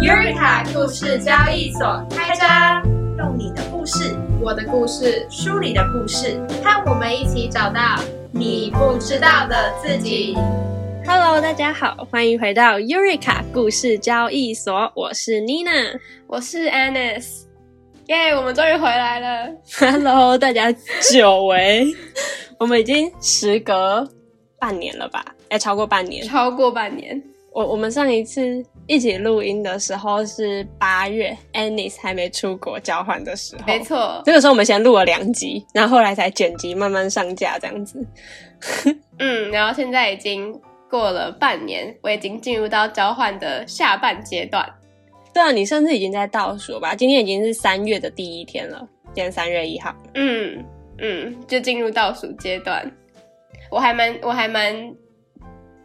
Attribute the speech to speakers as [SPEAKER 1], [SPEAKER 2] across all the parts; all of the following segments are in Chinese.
[SPEAKER 1] Eureka 故事交易所开张，
[SPEAKER 2] 用你的故事，
[SPEAKER 1] 我的故事，
[SPEAKER 2] 书里的故事，
[SPEAKER 1] 和我们一起找到你不知道的自己。
[SPEAKER 3] Hello，大家好，欢迎回到 Eureka 故事交易所，我是 Nina。
[SPEAKER 1] 我是 Anis，耶我们终于回来了。
[SPEAKER 3] Hello，大家久违，我们已经时隔半年了吧？哎，超过半年。
[SPEAKER 1] 超过半年，
[SPEAKER 3] 我我们上一次一起录音的时候是八月，Anis 还没出国交换的时候。
[SPEAKER 1] 没。错，
[SPEAKER 3] 这个时候我们先录了两集，然后后来才剪辑，慢慢上架这样子。
[SPEAKER 1] 嗯，然后现在已经过了半年，我已经进入到交换的下半阶段。
[SPEAKER 3] 对啊，你甚至已经在倒数吧？今天已经是三月的第一天了，今天三月一号。
[SPEAKER 1] 嗯嗯，就进入倒数阶段。我还蛮我还蛮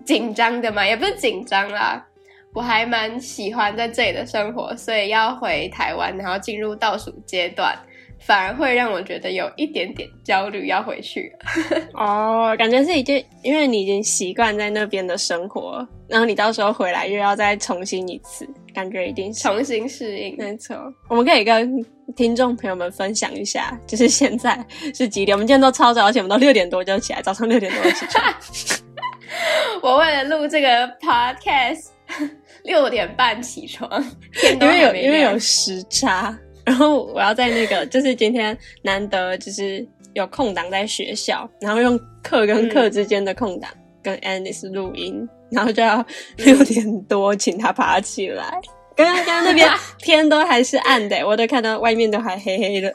[SPEAKER 1] 紧张的嘛，也不是紧张啦，我还蛮喜欢在这里的生活，所以要回台湾，然后进入倒数阶段，反而会让我觉得有一点点焦虑，要回去。
[SPEAKER 3] 哦，感觉是已经，因为你已经习惯在那边的生活，然后你到时候回来又要再重新一次，感觉一定是。
[SPEAKER 1] 重新适应。
[SPEAKER 3] 没错，我们可以跟听众朋友们分享一下，就是现在是几点？我们今天都超早，而且我们都六点多就起来，早上六点多就起床。
[SPEAKER 1] 我为了录这个 podcast，六点半起床，
[SPEAKER 3] 因为有因为有时差，然后我要在那个就是今天难得就是有空档在学校，然后用课跟课之间的空档、跟 Anis 录音，然后就要六点多请他爬起来。刚刚刚刚那边天都还是暗的，我都看到外面都还黑黑的。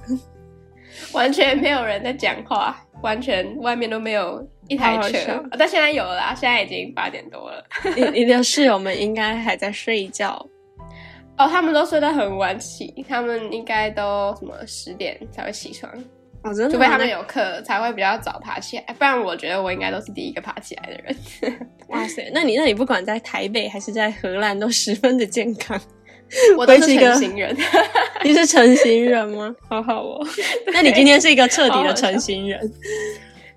[SPEAKER 1] 完全没有人在讲话，完全外面都没有一台车但现在有了啦，现在已经八点多了。
[SPEAKER 3] 你你的室友们应该还在睡觉，
[SPEAKER 1] 哦，他们都睡得很晚起，他们应该都什么十点才会起床，
[SPEAKER 3] 哦，真的？
[SPEAKER 1] 除非他们有课才会比较早爬起来，不然我觉得我应该都是第一个爬起来的人。
[SPEAKER 3] 哇塞，那你那你不管在台北还是在荷兰，都十分的健康。
[SPEAKER 1] 我都是
[SPEAKER 3] 一个
[SPEAKER 1] 成型人，
[SPEAKER 3] 你是成型人吗？好好哦。那你今天是一个彻底的成型人。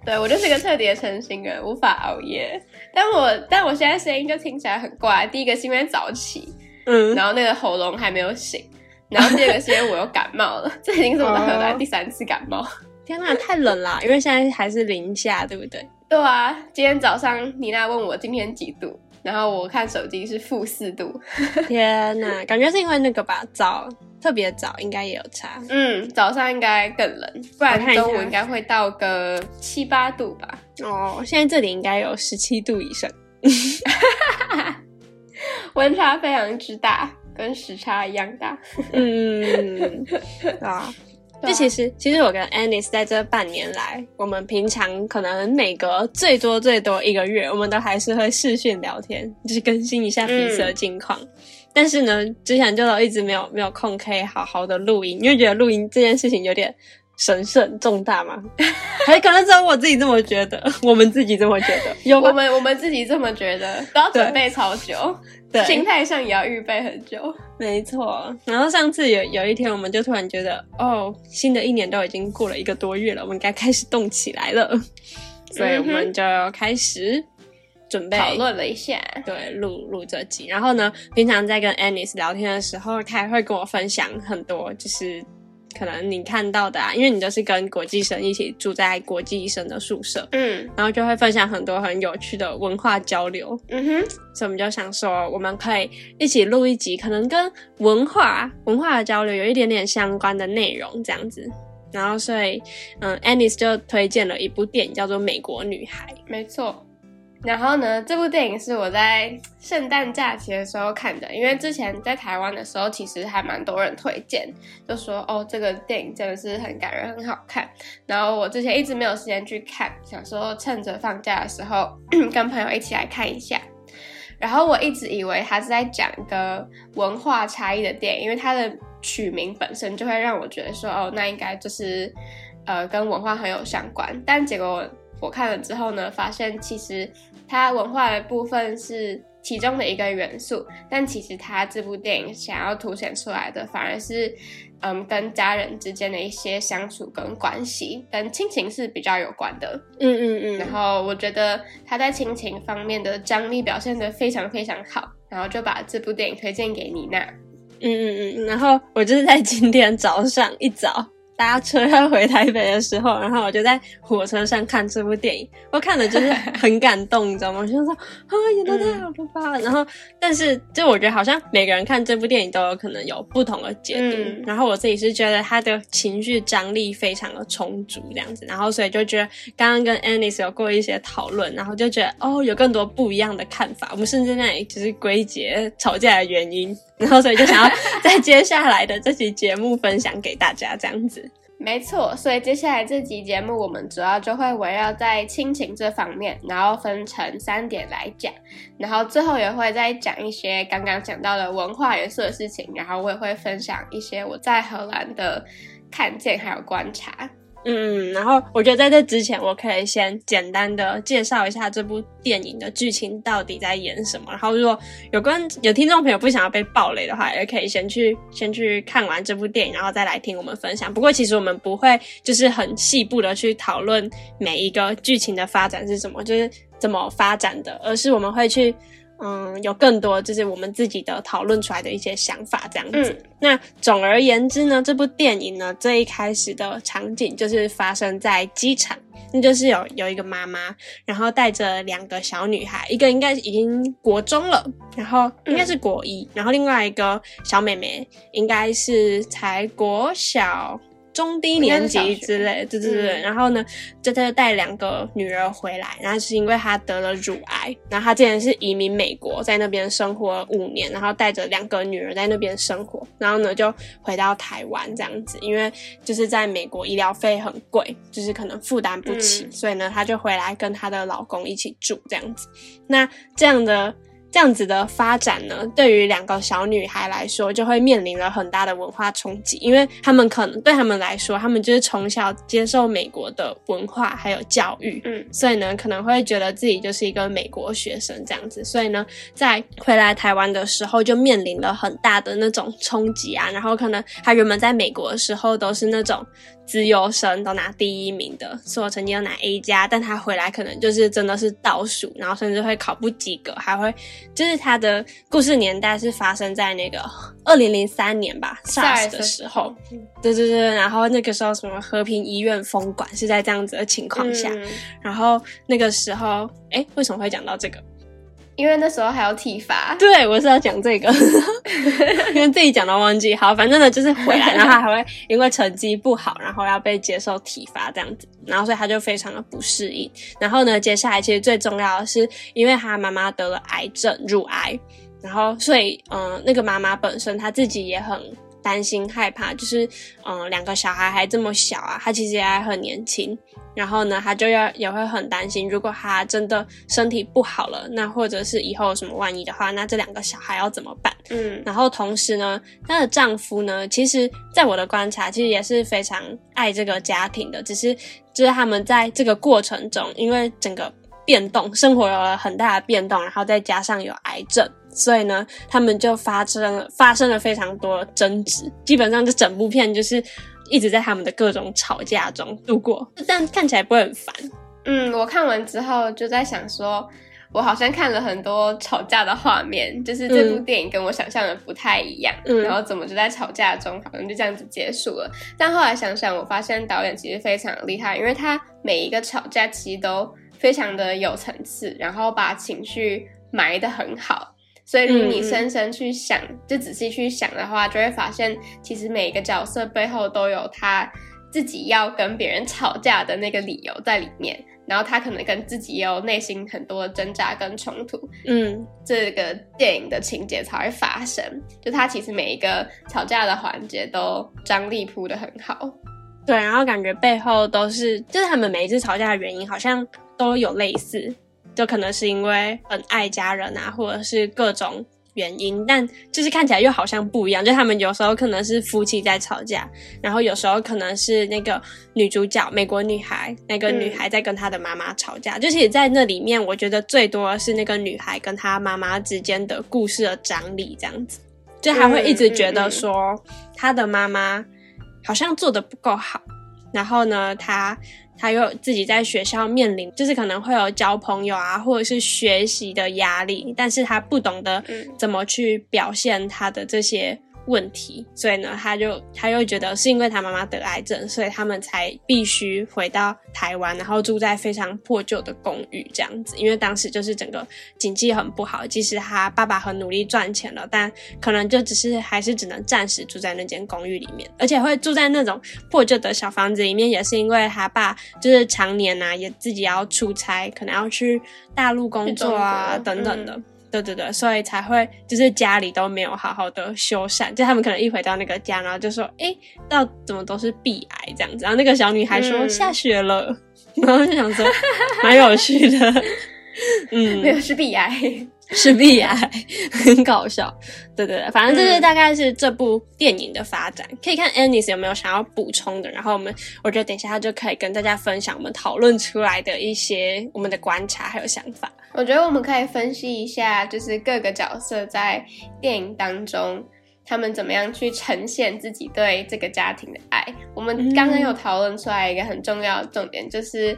[SPEAKER 1] 对我就是一个彻底的成型人，无法熬夜。但我但我现在声音就听起来很怪，第一个是因为早起，
[SPEAKER 3] 嗯，
[SPEAKER 1] 然后那个喉咙还没有醒，然后第二个是因为我又感冒了，这已经是我的荷兰
[SPEAKER 3] 哦
[SPEAKER 1] 第三次感冒。
[SPEAKER 3] 天呐，太冷啦！因为现在还是零下，对不对？
[SPEAKER 1] 对啊，今天早上妮娜问我今天几度，然后我看手机是负四度。
[SPEAKER 3] 天呐，感觉是因为那个吧，早特别早，应该也有差。
[SPEAKER 1] 嗯，早上应该更冷，不然中午应该会到个七八度吧。
[SPEAKER 3] 哦，现在这里应该有十七度以上。
[SPEAKER 1] 温差非常之大，跟时差一样大。
[SPEAKER 3] 嗯，啊。
[SPEAKER 1] 对啊
[SPEAKER 3] 就其实，其实我跟 Anis 在这半年来，我们平常可能每隔最多最多一个月，我们都还是会视讯聊天，就是更新一下彼此的近况。但是呢，之前就都一直没有没有空可以好好的录音，因为觉得录音这件事情有点神圣重大吗，还可能只有我自己这么觉得，我们自己这么觉得，有？
[SPEAKER 1] 我们我们自己这么觉得，都要准备超久，
[SPEAKER 3] 对。
[SPEAKER 1] 心态上也要预备很久。
[SPEAKER 3] 没错，然后上次有有一天，我们就突然觉得，哦，新的一年都已经过了一个多月了，我们该开始动起来了，所以我们就开始准备。
[SPEAKER 1] 讨论了一下，
[SPEAKER 3] 对录录这集。然后呢，平常在跟 Anis 聊天的时候，他也会跟我分享很多，就是可能你看到的啊，因为你都是跟国际生一起住在国际生的宿舍，
[SPEAKER 1] 嗯
[SPEAKER 3] 然后就会分享很多很有趣的文化交流。
[SPEAKER 1] 嗯哼，
[SPEAKER 3] 所以我们就想说，我们可以一起录一集，可能跟文化文化的交流有一点点相关的内容，这样子。然后，所以，嗯，Anis 就推荐了一部电影，叫做《美国女孩》。
[SPEAKER 1] 没错。然后呢，这部电影是我在圣诞假期的时候看的，因为之前在台湾的时候，其实还蛮多人推荐，就说哦，这个电影真的是很感人，很好看。然后我之前一直没有时间去看，想说趁着放假的时候 跟朋友一起来看一下。然后我一直以为他是在讲一个文化差异的电影，因为它的取名本身就会让我觉得说，哦，那应该就是呃跟文化很有相关。但结果我看了之后呢，发现其实它文化的部分是其中的一个元素，但其实它这部电影想要凸显出来的，反而是嗯跟家人之间的一些相处跟关系，跟亲情是比较有关的。
[SPEAKER 3] 嗯嗯嗯
[SPEAKER 1] 然
[SPEAKER 3] 嗯，
[SPEAKER 1] 后我觉得他在亲情方面的张力表现得非常非常好，然后就把这部电影推荐给妮娜。
[SPEAKER 3] 嗯嗯嗯，然后我就是在今天早上一早。搭车要回台北的时候，然后我就在火车上看这部电影，我看的就是很感动，你知道吗？我就说啊，演的太好了吧！然后，但是就我觉得好像每个人看这部电影都有可能有不同的解读。然后我自己是觉得他的情绪张力非常的充足，这样子，然后所以就觉得刚刚跟 Anis 有过一些讨论，然后就觉得哦，有更多不一样的看法。我们甚至那里就是归结吵架的原因。然后，所以就想要 在接下来的这期节目分享给大家，这样子。
[SPEAKER 1] 没错，所以接下来这集节目，我们主要就会围绕在亲情这方面，然后分成三点来讲，然后最后也会再讲一些刚刚讲到的文化元素的事情，然后我也会分享一些我在荷兰的看见还有观察。
[SPEAKER 3] 嗯，然后我觉得在这之前，我可以先简单的介绍一下这部电影的剧情到底在演什么。然后如果有关有听众朋友不想要被暴雷的话，也可以先去先去看完这部电影，然后再来听我们分享。不过其实我们不会就是很细部的去讨论每一个剧情的发展是什么，就是怎么发展的，而是我们会去。嗯，有更多就是我们自己的讨论出来的一些想法这样子。那总而言之呢，这部电影呢，最一开始的场景就是发生在机场，那就是有有一个妈妈，然后带着两个小女孩，一个应该已经国中了，然后应该是国一，然后另外一个小妹妹应该是才国小。中低年级之类，对对对，然后呢，就他就带两个女儿回来，然后是因为他得了乳癌，然后他之前是移民美国，在那边生活五年，然后带着两个女儿在那边生活，然后呢就回到台湾这样子，因为就是在美国医疗费很贵，就是可能负担不起，所以呢他就回来跟他的老公一起住这样子，那这样的。这样子的发展呢，对于两个小女孩来说，就会面临了很大的文化冲击，因为他们可能对他们来说，他们就是从小接受美国的文化还有教育，嗯，所以呢，可能会觉得自己就是一个美国学生这样子，所以呢，在回来台湾的时候，就面临了很大的那种冲击啊，然后可能他原本在美国的时候都是那种。自优生都拿第一名的，所有成绩都拿 A 加，但他回来可能就是真的是倒数，然后甚至会考不及格，还会就是他的故事年代是发生在那个二零零三年吧，SARS 的时候，对对对，然后那个时候什么和平医院封管是在这样子的情况下，然后那个时候，哎，为什么会讲到这个？
[SPEAKER 1] 因为那时候还有体罚，
[SPEAKER 3] 对我是要讲这个，因为自己讲到忘记。好，反正呢就是回来，然后还会因为成绩不好，然后要被接受体罚这样子，然后所以他就非常的不适应。然后呢，接下来其实最重要的是，因为他妈妈得了癌症，乳癌，然后所以嗯，那个妈妈本身她自己也很。担心害怕，就是嗯，两个小孩还这么小啊，他其实也还很年轻。然后呢，他就要也会很担心，如果他真的身体不好了，那或者是以后有什么万一的话，那这两个小孩要怎么办？嗯。然后同时呢，她的丈夫呢，其实在我的观察，其实也是非常爱这个家庭的，只是就是他们在这个过程中，因为整个变动，生活有了很大的变动，然后再加上有癌症。所以呢，他们就发生了发生了非常多争执，基本上这整部片就是一直在他们的各种吵架中度过，但看起来不会很烦。
[SPEAKER 1] 嗯，我看完之后就在想说，我好像看了很多吵架的画面，就是这部电影跟我想象的不太一样。嗯，然后怎么就在吵架中，好像就这样子结束了。但后来想想，我发现导演其实非常厉害，因为他每一个吵架其实都非常的有层次，然后把情绪埋得很好。所以，如果你深深去想，就仔细去想的话，就会发现，其实每一个角色背后都有他自己要跟别人吵架的那个理由在里面。然后他可能跟自己也有内心很多的挣扎跟冲突。嗯，这个电影的情节才会发生。就他其实每一个吵架的环节都张力铺的很好。
[SPEAKER 3] 对，然后感觉背后都是，就是他们每一次吵架的原因好像都有类似。就可能是因为很爱家人啊，或者是各种原因，但就是看起来又好像不一样。就他们有时候可能是夫妻在吵架，然后有时候可能是那个女主角美国女孩那个女孩在跟她的妈妈吵架。就其实，在那里面，我觉得最多是那个女孩跟她妈妈之间的故事的张力这样子，就还会一直觉得说她的妈妈好像做的不够好，然后呢，她。他又自己在学校面临，就是可能会有交朋友啊，或者是学习的压力，但是他不懂得怎么去表现他的这些问题，所以呢，他就他又觉得是因为他妈妈得癌症，所以他们才必须回到台湾，然后住在非常破旧的公寓这样子。因为当时就是整个经济很不好，即使他爸爸很努力赚钱了，但可能就只是还是只能暂时住在那间公寓里面，而且会住在那种破旧的小房子里面，也是因为他爸就是常年呐、也自己要出差，可能要去大陆工作啊等等的。对对对，所以才会就是家里都没有好好的修缮，就他们可能一回到那个家，然后就说，哎，到怎么都是壁癌这样子，然后那个小女孩说、
[SPEAKER 1] 嗯
[SPEAKER 3] 下雪了，然后就想说蛮有趣的，嗯，
[SPEAKER 1] 没有是必癌。
[SPEAKER 3] 是壁癌，很搞笑。对对对，反正就是大概是这部电影的发展，可以看 Anis 有没有想要补充的，然后我们我觉得等一下就可以跟大家分享我们讨论出来的一些我们的观察还有想法。
[SPEAKER 1] 我觉得我们可以分析一下，就是各个角色在电影当中，他们怎么样去呈现自己对这个家庭的爱。我们刚刚有讨论出来一个很重要的重点，就是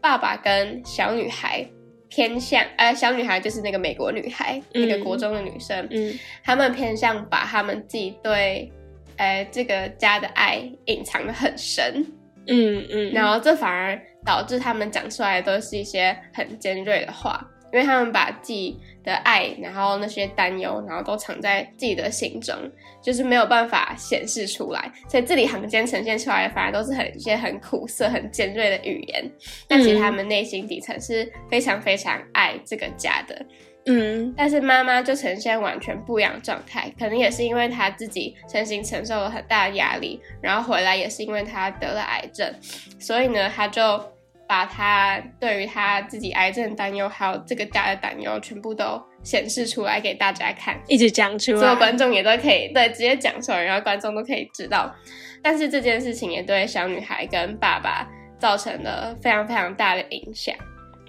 [SPEAKER 1] 爸爸跟小女孩偏向，呃，小女孩就是那个美国女孩，
[SPEAKER 3] 嗯
[SPEAKER 1] 那个国中的女生，
[SPEAKER 3] 嗯
[SPEAKER 1] 他们偏向把他们自己对，呃，这个家的爱隐藏的很深。
[SPEAKER 3] 嗯嗯，
[SPEAKER 1] 然后这反而导致他们讲出来的都是一些很尖锐的话，因为他们把自己的爱，然后那些担忧，然后都藏在自己的心中，就是没有办法显示出来，所以字里行间呈现出来的反而都是很一些很苦涩、很尖锐的语言，但其实他们内心底层是非常非常爱这个家的。
[SPEAKER 3] 嗯
[SPEAKER 1] 但是妈妈就呈现完全不一样的状态，可能也是因为她自己身心承受了很大的压力，然后回来也是因为她得了癌症，所以呢，她就把他对于他自己癌症的担忧，还有这个家的担忧，全部都显示出来给大家看，
[SPEAKER 3] 一直讲出来
[SPEAKER 1] 所有，观众也都可以对直接讲出来，然后观众都可以知道。但是这件事情也对小女孩跟爸爸造成了非常非常大的影响。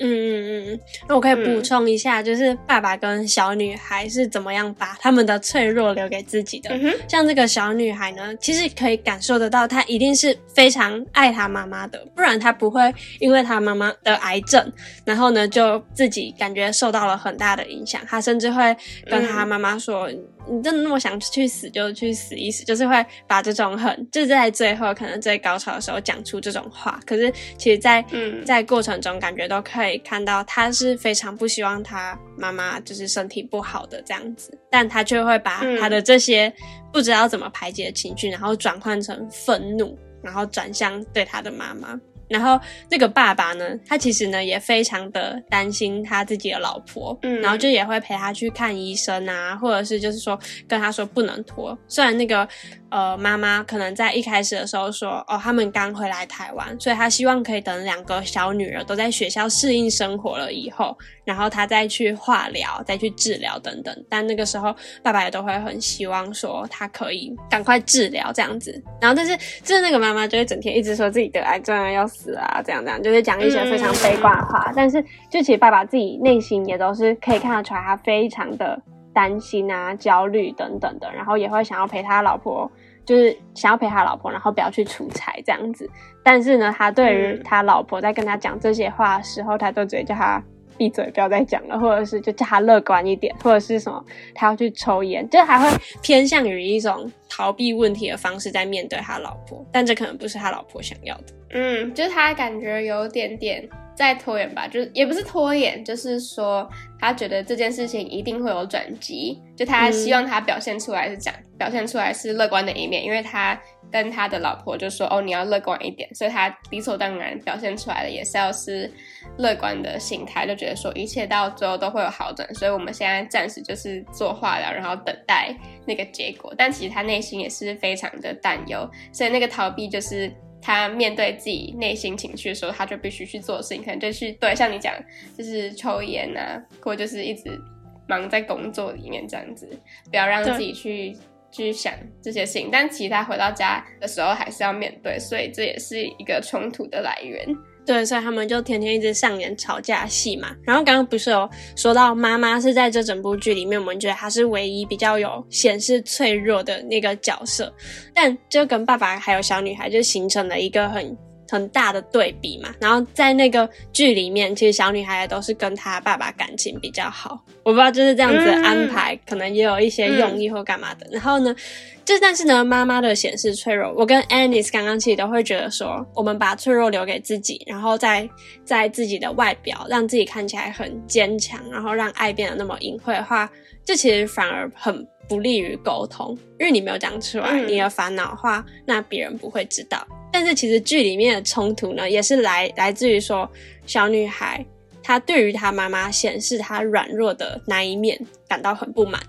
[SPEAKER 3] 嗯嗯嗯，那我可以补
[SPEAKER 1] 嗯
[SPEAKER 3] 充一下，就是爸爸跟小女孩是怎么样把他们的脆弱留给自己的。
[SPEAKER 1] 嗯，
[SPEAKER 3] 像这个小女孩呢，其实可以感受得到，她一定是非常爱她妈妈的，不然她不会因为她妈妈的癌症，然后呢就自己感觉受到了很大的影响。她甚至会跟她妈妈说：“你真的那么想去死就去死一死。”就是会把这种很就是在最后可能最高潮的时候讲出这种话。可是其实在，
[SPEAKER 1] 嗯
[SPEAKER 3] 在过程中感觉都可以看到，他是非常不希望他妈妈就是身体不好的这样子，但他却会把他的这些不知道怎么排解的情绪，然后转换成愤怒，然后转向对他的妈妈。然后那个爸爸呢，他其实呢也非常的担心他自己的老婆，
[SPEAKER 1] 嗯
[SPEAKER 3] 然后就也会陪他去看医生啊，或者是就是说跟他说不能拖。虽然那个呃妈妈可能在一开始的时候说哦他们刚回来台湾，所以他希望可以等两个小女儿都在学校适应生活了以后，然后他再去化疗、再去治疗等等。但那个时候爸爸也都会很希望说他可以赶快治疗这样子。然后但是就是那个妈妈就会整天一直说自己得癌症啊要死啊这样这样，就是讲一些非常悲观的话。但是就其实爸爸自己内心也都是可以看得出来，他非常的担心啊、焦虑等等的，然后也会想要陪他老婆。就是想要陪他老婆，然后不要去出差这样子。但是呢，他对于
[SPEAKER 1] 嗯
[SPEAKER 3] 他老婆在跟他讲这些话的时候，他都直接叫他闭嘴，不要再讲了，或者是就叫他乐观一点，或者是什么他要去抽烟，就还会偏向于一种逃避问题的方式在面对他老婆。但这可能不是他老婆想要的。
[SPEAKER 1] 嗯，就是他感觉有点点在拖延吧，就是也不是拖延，就是说他觉得这件事情一定会有转机，就他
[SPEAKER 3] 嗯
[SPEAKER 1] 希望他表现出来是讲、表现出来是乐观的一面，因为他跟他的老婆就说哦你要乐观一点，所以他理所当然表现出来的也是要是乐观的心态，就觉得说一切到最后都会有好转，所以我们现在暂时就是做化疗，然后等待那个结果，但其实他内心也是非常的担忧，所以那个逃避就是。他面对自己内心情绪的时候，他就必须去做事情，可能就是对像你讲，就是抽烟啊，或就是一直忙在工作里面这样子，不要让自己去去想这些事情。但其实他回到家的时候还是要面对，所以这也是一个冲突的来源。
[SPEAKER 3] 对，所以他们就天天一直上演吵架戏嘛。然后刚刚不是有说到妈妈是在这整部剧里面，我们觉得她是唯一比较有显示脆弱的那个角色，但就跟爸爸还有小女孩就形成了一个很很大的对比嘛。然后在那个剧里面，其实小女孩都是跟她爸爸感情比较好。我不知道就是这样子安排，可能也有一些用意或干嘛的。然后呢，就但是呢，妈妈的显示脆弱，我跟 Anis 刚刚其实都会觉得说，我们把脆弱留给自己，然后在在自己的外表让自己看起来很坚强，然后让爱变得那么隐晦的话，这其实反而很不利于沟通，因为你没有讲出来你的烦恼话，那别人不会知道。但是其实剧里面的冲突呢，也是来来自于说小女孩。她对于她妈妈显示她软弱的那一面感到很不满，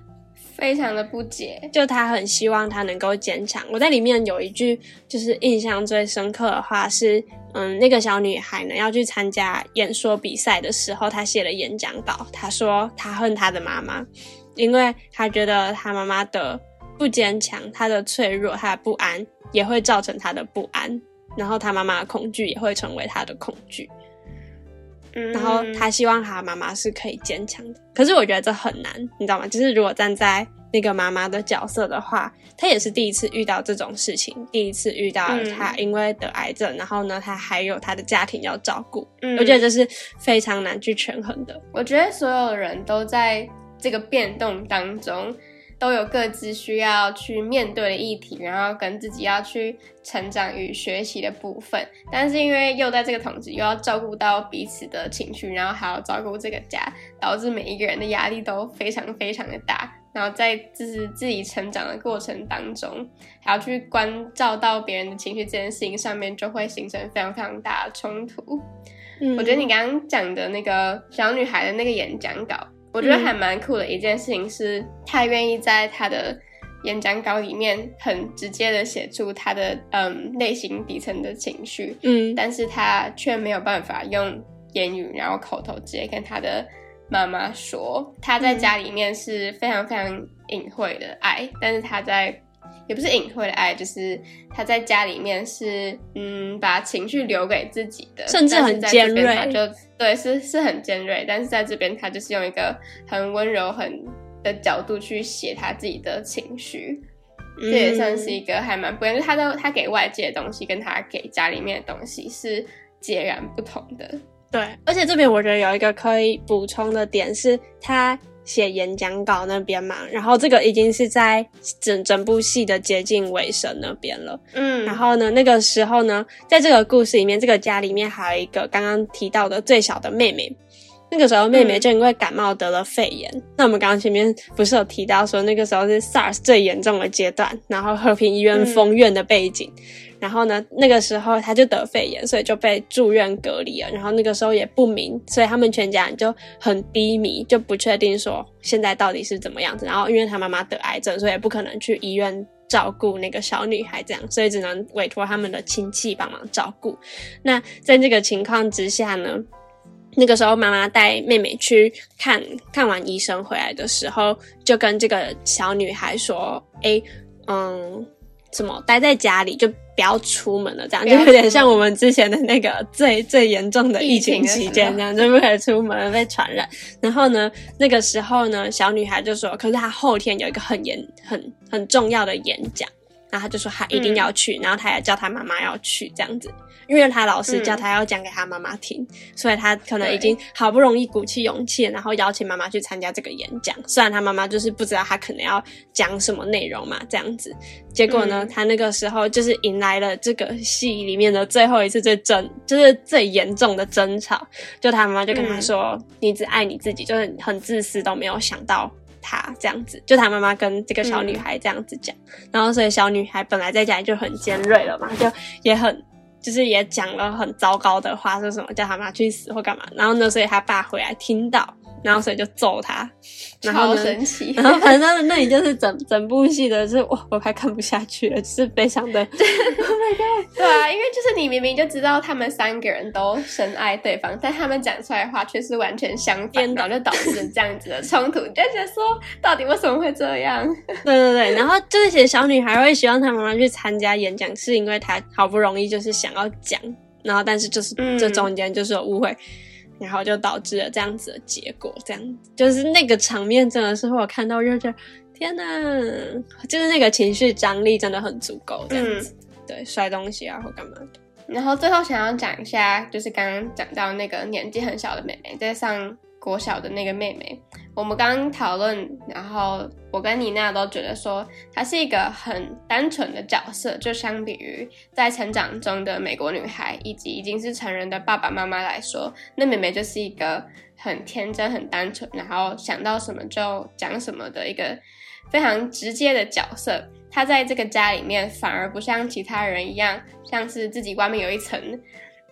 [SPEAKER 1] 非常的不解。
[SPEAKER 3] 就她很希望她能够坚强。我在里面有一句就是印象最深刻的话是，嗯，那个小女孩呢要去参加演说比赛的时候，她写了演讲稿。她说她恨她的妈妈，因为他觉得他妈妈的不坚强，他的脆弱，他的不安也会造成他的不安，然后他妈妈的恐惧也会成为他的恐惧。嗯然后他希望他妈妈是可以坚强的，可是我觉得这很难，你知道吗？就是如果站在那个妈妈的角色的话，她也是第一次遇到这种事情，第一次遇到她因为得癌症，然后呢，她还有她的家庭要照顾，我觉得这是非常难去权衡的。
[SPEAKER 1] 我觉得所有人都在这个变动当中。都有各自需要去面对的议题，然后跟自己要去成长与学习的部分。但是因为又在这个同时，又要照顾到彼此的情绪，然后还要照顾这个家，导致每一个人的压力都非常非常的大。然后在就是自己成长的过程当中，还要去关照到别人的情绪这件事情上面，就会形成非常非常大的冲突。嗯，我觉得你刚刚讲的那个小女孩的那个演讲稿。我觉得还蛮酷的一件事情是，他愿意在他的演讲稿里面很直接的写出他的嗯内心底层的情绪，嗯，但是他却没有办法用言语，然后口头直接跟他的妈妈说，他在家里面是非常非常隐晦的爱，但是他在。也不是隐晦的爱，就是他在家里面是嗯，把情绪留给自己的，
[SPEAKER 3] 甚至很尖锐。
[SPEAKER 1] 他就对，是是很尖锐，但是在这边他就是用一个很温柔、很的角度去写他自己的情绪，这也算是一个还蛮不一样。就他的他给外界的东西跟他给家里面的东西是截然不同的。
[SPEAKER 3] 对，而且这边我觉得有一个可以补充的点是，他。写演讲稿那边嘛，然后这个已经是在整整部戏的接近尾声那边了。嗯，然后呢，那个时候呢，在这个故事里面，这个家里面还有一个刚刚提到的最小的妹妹。那个时候妹妹就因为感冒得了肺炎。那我们刚刚前面不是有提到说，那个时候是 SARS 最严重的阶段，然后和平医院封院的背景。然后呢，那个时候他就得肺炎，所以就被住院隔离了。然后那个时候也不明，所以他们全家人就很低迷，就不确定说现在到底是怎么样子。然后因为他妈妈得癌症，所以也不可能去医院照顾那个小女孩，这样，所以只能委托他们的亲戚帮忙照顾。那在这个情况之下呢，那个时候妈妈带妹妹去看看完医生回来的时候，就跟这个小女孩说：“哎，嗯。”什么待在家里就不要出门了，这样就有点像我们之前的那个最最严重的疫情期间，这样就不可以出门被传染。然后呢，那个时候呢，小女孩就说：“可是她后天有一个很严、很很重要的演讲。”然后他就说他一定要去，然后他也叫他妈妈要去这样子，因为他老师叫他要讲给他妈妈听，所以他可能已经好不容易鼓起勇气，然后邀请妈妈去参加这个演讲。虽然他妈妈就是不知道他可能要讲什么内容嘛，这样子。结果呢，他那个时候就是迎来了这个戏里面的最后一次最争，就是最严重的争吵。就他妈妈就跟他说：“你只爱你自己，就是很自私，都没有想到。”他这样子，就他妈妈跟这个小女孩这样子讲，然后所以小女孩本来在家里就很尖锐了嘛，就也很就是也讲了很糟糕的话，说什么叫他妈去死或干嘛，然后呢，所以他爸回来听到。然后所以就揍他，
[SPEAKER 1] 超神奇。
[SPEAKER 3] 然后反正那里就是整整部戏的，是哇，我快看不下去了，就是非常的。Oh my god！
[SPEAKER 1] 对啊，因为就是你明明就知道他们三个人都深爱对方，但他们讲出来的话却是完全相反，导就导致这样子的冲突。你就觉得说，到底为什么会这样？
[SPEAKER 3] 对对对，然后就是其实小女孩会希望她妈妈去参加演讲，是因为她好不容易就是想要讲，然后但是就是这中间就是有误会。然后就导致了这样子的结果，这样就是那个场面真的是我看到就觉得天哪，就是那个情绪张力真的很足够，这样子，对，摔东西啊或干嘛的，
[SPEAKER 1] 然后最后想要讲一下，就是刚刚讲到那个年纪很小的妹妹，在上国小的那个妹妹，我们刚刚讨论，然后我跟妮娜都觉得说，她是一个很单纯的角色，就相比于在成长中的美国女孩以及已经是成人的爸爸妈妈来说，那妹妹就是一个很天真、很单纯，然后想到什么就讲什么的一个非常直接的角色。她在这个家里面反而不像其他人一样，像是自己外面有一层，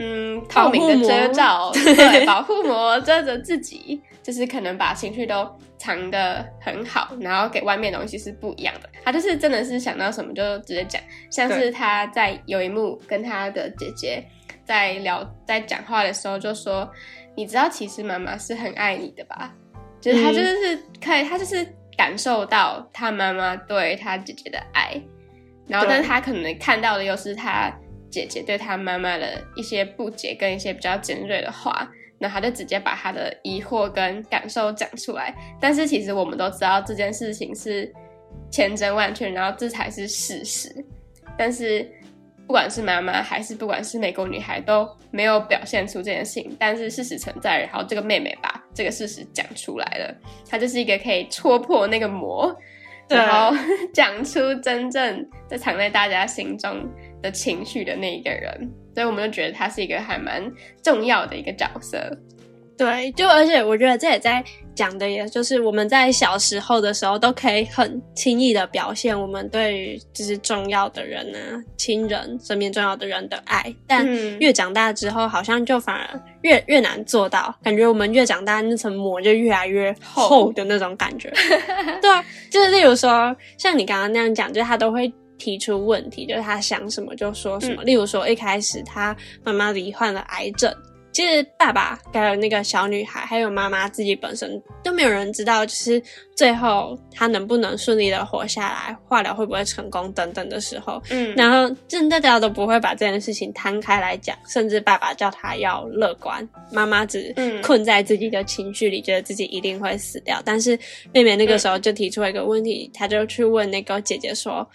[SPEAKER 1] 嗯，透明的遮罩，对，保护膜遮着自己，就是可能把情绪都藏得很好，然后给外面的东西是不一样的。他就是真的是想到什么就直接讲，像是他在有一幕跟他的姐姐在聊在讲话的时候就说：“你知道其实妈妈是很爱你的吧？”就是他就是可以，他就是。感受到他妈妈对他姐姐的爱，然后，但是他可能看到的又是他姐姐对她妈妈的一些不解跟一些比较尖锐的话，那她就直接把她的疑惑跟感受讲出来。但是其实我们都知道这件事情是千真万确，然后这才是事实。但是。不管是妈妈还是不管是美国女孩都没有表现出这件事情，但是事实存在，然后这个妹妹把这个事实讲出来了，她就是一个可以戳破那个膜，然后 讲出真正在藏在大家心中的情绪的那一个人，所以我们就觉得他是一个还蛮重要的一个角色。
[SPEAKER 3] 对，就而且我觉得这也在讲的，也就是我们在小时候的时候都可以很轻易的表现我们对于就是重要的人啊、亲人身边重要的人的爱，但越长大之后，好像就反而越越难做到，感觉我们越长大那层膜就越来越厚的那种感觉。对啊，就是例如说像你刚刚那样讲，就是他都会提出问题，就是他想什么就说什么。例如说一开始他妈妈罹患了癌症。其实爸爸还有那个小女孩，还有妈妈自己本身都没有人知道，就是最后他能不能顺利的活下来，化疗会不会成功等等的时候，嗯，然后真大家都不会把这件事情摊开来讲，甚至爸爸叫他要乐观，妈妈只困在自己的情绪里，觉得自己一定会死掉。但是妹妹那个时候就提出了一个问题，她就去问那个姐姐说。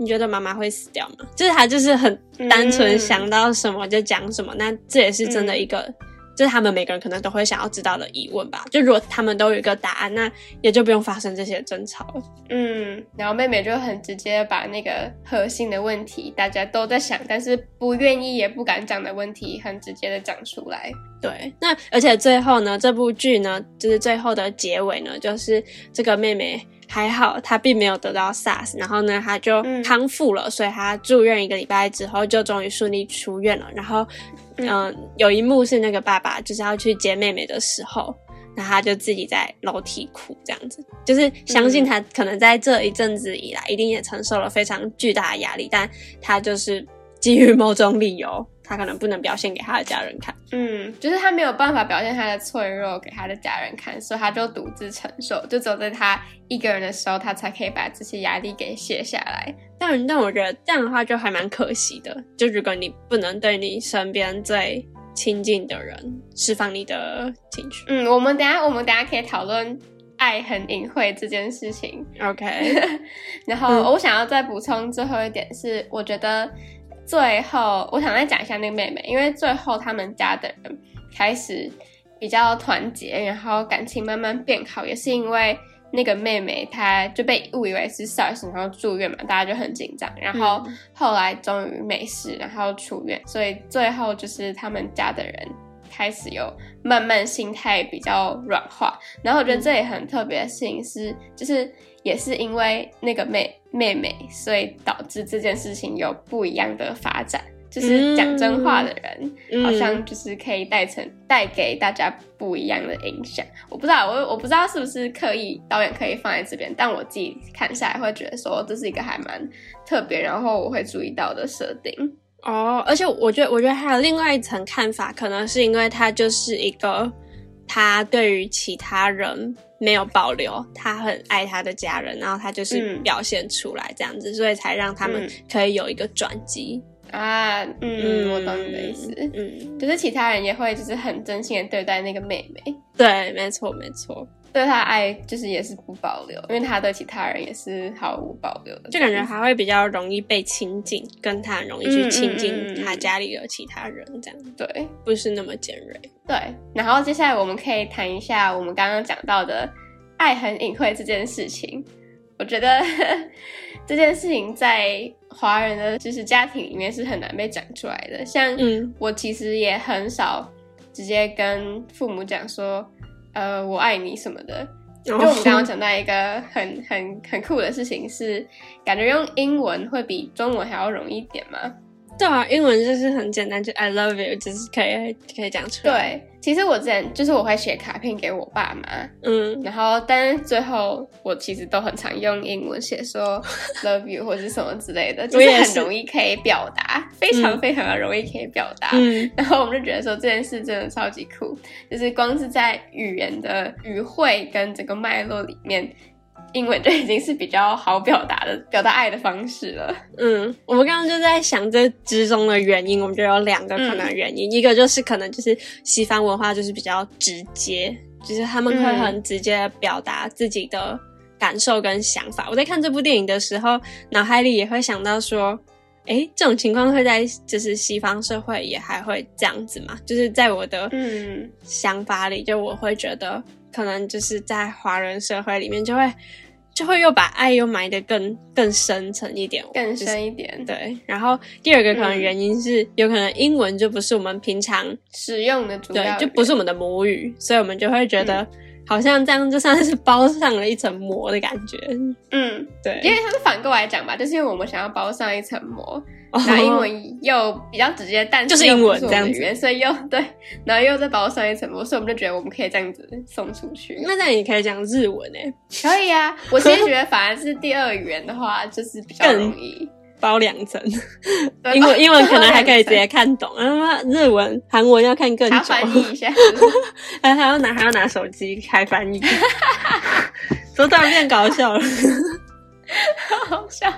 [SPEAKER 3] 你觉得妈妈会死掉吗？就是他就是很单纯想到什么就讲什么，那这也是真的一个，就是他们每个人可能都会想要知道的疑问吧。就如果他们都有一个答案，那也就不用发生这些争吵了。
[SPEAKER 1] 嗯，然后妹妹就很直接把那个核心的问题，大家都在想，但是不愿意也不敢讲的问题，很直接的讲出来。
[SPEAKER 3] 对，那而且最后呢，这部剧呢，就是最后的结尾呢，就是这个妹妹。还好，他并没有得到 SARS，然后呢，他就康复了，所以他住院一个礼拜之后，就终于顺利出院了。然后，嗯，有一幕是那个爸爸就是要去接妹妹的时候，那他就自己在楼梯哭，这样子，就是相信他可能在这一阵子以来，一定也承受了非常巨大的压力，但他就是基于某种理由。他可能不能表现给他的家人看，
[SPEAKER 1] 嗯，就是他没有办法表现他的脆弱给他的家人看，所以他就独自承受，就只有在他一个人的时候，他才可以把这些压力给卸下来。
[SPEAKER 3] 但但我觉得这样的话就还蛮可惜的，就如果你不能对你身边最亲近的人释放你的情绪，
[SPEAKER 1] 嗯，我们等下我们等下可以讨论爱很隐晦这件事情
[SPEAKER 3] ，OK。
[SPEAKER 1] 然后我想要再补充最后一点是，我觉得。最后，我想再讲一下那个妹妹，因为最后他们家的人开始比较团结，然后感情慢慢变好，也是因为那个妹妹她就被误以为是 SARS，然后住院嘛，大家就很紧张，然后后来终于没事，然后出院，所以最后就是他们家的人开始有慢慢心态比较软化，然后我觉得这也很特别的事情是，就是。也是因为那个妹妹妹，所以导致这件事情有不一样的发展。就是讲真话的人，好像就是可以带成带给大家不一样的影响。我不知道，我我不知道是不是刻意导演可以放在这边，但我自己看下来会觉得说这是一个还蛮特别，然后我会注意到的设定。
[SPEAKER 3] 哦，而且我觉得，我觉得还有另外一层看法，可能是因为他就是一个他对于其他人。没有保留，他很爱他的家人，然后他就是表现出来这样子，所以才让他们可以有一个转机
[SPEAKER 1] 啊。嗯，我懂你的意思。嗯，就是其他人也会就是很真心的对待那个妹妹。
[SPEAKER 3] 对，没错，没错。
[SPEAKER 1] 对他爱就是也是不保留，因为他对其他人也是毫无保留的，
[SPEAKER 3] 就感觉还会比较容易被亲近，跟他很容易去亲近
[SPEAKER 1] 嗯
[SPEAKER 3] 他家里的其他人，这样
[SPEAKER 1] 对
[SPEAKER 3] 不是那么尖锐。
[SPEAKER 1] 对。然后接下来我们可以谈一下我们刚刚讲到的爱很隐晦这件事情。我觉得 这件事情在华人的就是家庭里面是很难被讲出来的。像
[SPEAKER 3] 嗯
[SPEAKER 1] 我其实也很少直接跟父母讲说，呃，我爱你什么的。就我们刚刚讲到一个很很很酷的事情是，感觉用英文会比中文还要容易一点嘛？
[SPEAKER 3] 对啊，英文就是很简单，就 I love you，就是可以可以讲出来。
[SPEAKER 1] 对，其实我之前就是我会写卡片给我爸妈，
[SPEAKER 3] 嗯，
[SPEAKER 1] 然后但是最后我其实都很常用英文写说 love you 或者是什么之类的，就是很
[SPEAKER 3] 我也是
[SPEAKER 1] 容易可以表达，非常
[SPEAKER 3] 嗯
[SPEAKER 1] 非常的容易可以表达。
[SPEAKER 3] 嗯，
[SPEAKER 1] 然后我们就觉得说这件事真的超级酷，就是光是在语言的语汇跟整个脉络里面，英文就已经是比较好表达的表达爱的方式了。
[SPEAKER 3] 嗯，我们刚刚就在想这之中的原因，我们觉得有两个可能的原因，一个就是可能就是西方文化就是比较直接，就是他们会很直接的表达自己的感受跟想法。我在看这部电影的时候，脑海里也会想到说，哎，这种情况会在就是西方社会也还会这样子嘛？就是在我的
[SPEAKER 1] 嗯
[SPEAKER 3] 想法里，就我会觉得可能就是在华人社会里面就会。就会又把爱又埋得更更深层一点，
[SPEAKER 1] 更深一点，
[SPEAKER 3] 对，然后第二个可能
[SPEAKER 1] 嗯
[SPEAKER 3] 原因是，有可能英文就不是我们平常
[SPEAKER 1] 使用的主
[SPEAKER 3] 对
[SPEAKER 1] 要，
[SPEAKER 3] 就不是我们的母语，所以我们就会觉得好像这样就算是包上了一层膜的感觉。
[SPEAKER 1] 嗯，
[SPEAKER 3] 对，
[SPEAKER 1] 因为它是反过来讲吧，就是因为我们想要包上一层膜，
[SPEAKER 3] 哦
[SPEAKER 1] 然后英文又比较直接，但
[SPEAKER 3] 就是英
[SPEAKER 1] 又不是我
[SPEAKER 3] 文这样子
[SPEAKER 1] 所以又对，然后又再把我上一层膜，所以我们就觉得我们可以这样子送出去。
[SPEAKER 3] 那这样也可以讲日文诶，
[SPEAKER 1] 可以啊，我其实觉得反而是第二语言的话，就是比较容易。
[SPEAKER 3] 包两层，
[SPEAKER 1] 对
[SPEAKER 3] 英文英文可能还可以直接看懂，然后日文、韩文要看更
[SPEAKER 1] 层
[SPEAKER 3] 久
[SPEAKER 1] 翻译一下。
[SPEAKER 3] 还还要拿还要拿手机开翻译，怎么突然变搞笑了？
[SPEAKER 1] 好笑，